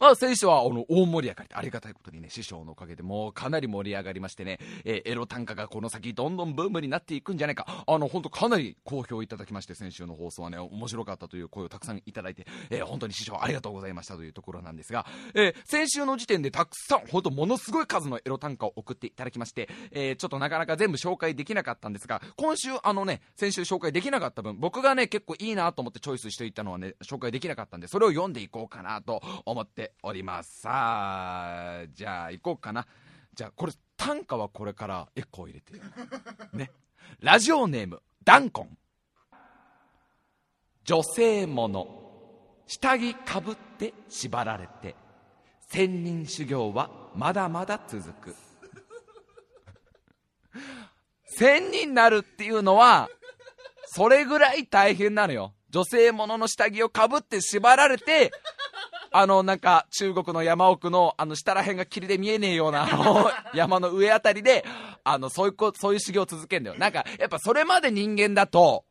まあ、選手は、あの、大盛り上がりで、ありがたいことにね、師匠のおかげでもうかなり盛り上がりましてね、えー、エロ短歌がこの先どんどんブームになっていくんじゃないか。あの、本当かなり好評いただきまして、先週の放送はね、面白かったという声をたくさんいただいて、えー、本当に師匠ありがとうございましたというところなんですが、えー、先週の時点でたくさん、本当ものすごい数のエロ短歌を送っていただきまして、えー、ちょっとなかなか全部紹介できなかったんですが、今週、あのね、先週紹介できなかった分、僕がね、結構いいなと思ってチョイスしていったのはね、紹介できなかったんで、それを読んでいこうかなと思ってております。さあじゃあ行こうかな。じゃあこれ短歌はこれからエコー入れて。ね。ラジオネームダンコン。女性もの。下着かぶって縛られて。千人修行はまだまだ続く。1000人になるっていうのは、それぐらい大変なのよ。女性ものの下着をかぶって縛られて、あの、なんか、中国の山奥の、あの、下ら辺が霧で見えねえような、あの、山の上あたりで、あの、そういうこ、そういう修行を続けんだよ。なんか、やっぱそれまで人間だと、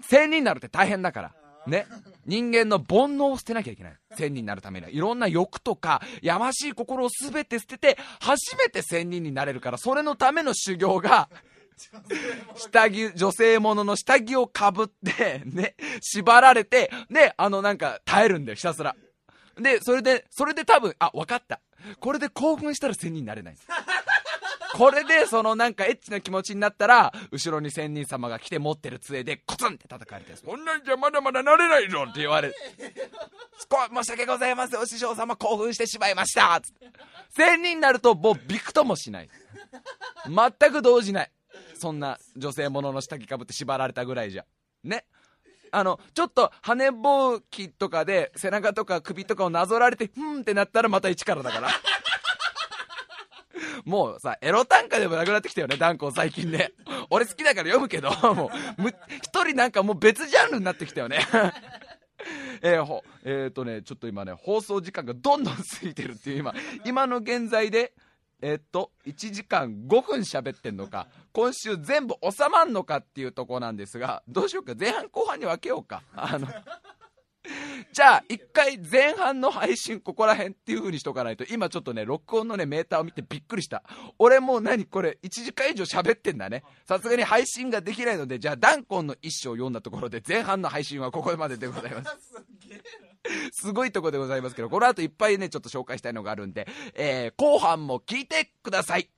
千人になるって大変だから。ね。人間の煩悩を捨てなきゃいけない。千人になるためには。いろんな欲とか、やましい心をすべて捨てて、初めて千人になれるから、それのための修行が、下着、女性ものの下着をかぶって、ね、縛られて、で、あの、なんか、耐えるんだよ、ひたすら。で、それで、それで多分、あ、わかった。これで興奮したら千人になれない。これで、そのなんかエッチな気持ちになったら、後ろに仙人様が来て持ってる杖でコツンって叩かれて、そんなんじゃまだまだなれないぞって言われて、申し訳ございません、お師匠様興奮してしまいましたつって仙人になるともうびくともしない。全く動じない。そんな女性ものの下着かぶって縛られたぐらいじゃ。ね。あの、ちょっと羽ぼうきとかで背中とか首とかをなぞられて、ふんってなったらまた一からだから。もうさ、エロ短歌でもなくなってきたよね、ダンコ最近ね。俺好きだから読むけど、もう、む一人なんかもう別ジャンルになってきたよね。えー、ほ、えー、とね、ちょっと今ね、放送時間がどんどん過ぎてるっていう今、今の現在で、えっと、1時間5分喋ってんのか、今週全部収まんのかっていうとこなんですが、どうしようか、前半後半に分けようか。あの、じゃあ、一回前半の配信ここら辺っていう風にしとかないと、今ちょっとね、録音のね、メーターを見てびっくりした。俺もう何これ、1時間以上喋ってんだね。さすがに配信ができないので、じゃあ、ダンコンの一章を読んだところで、前半の配信はここまででございます。すげえすごいとこでございますけど、この後いっぱいね、ちょっと紹介したいのがあるんで、えー、後半も聞いてください。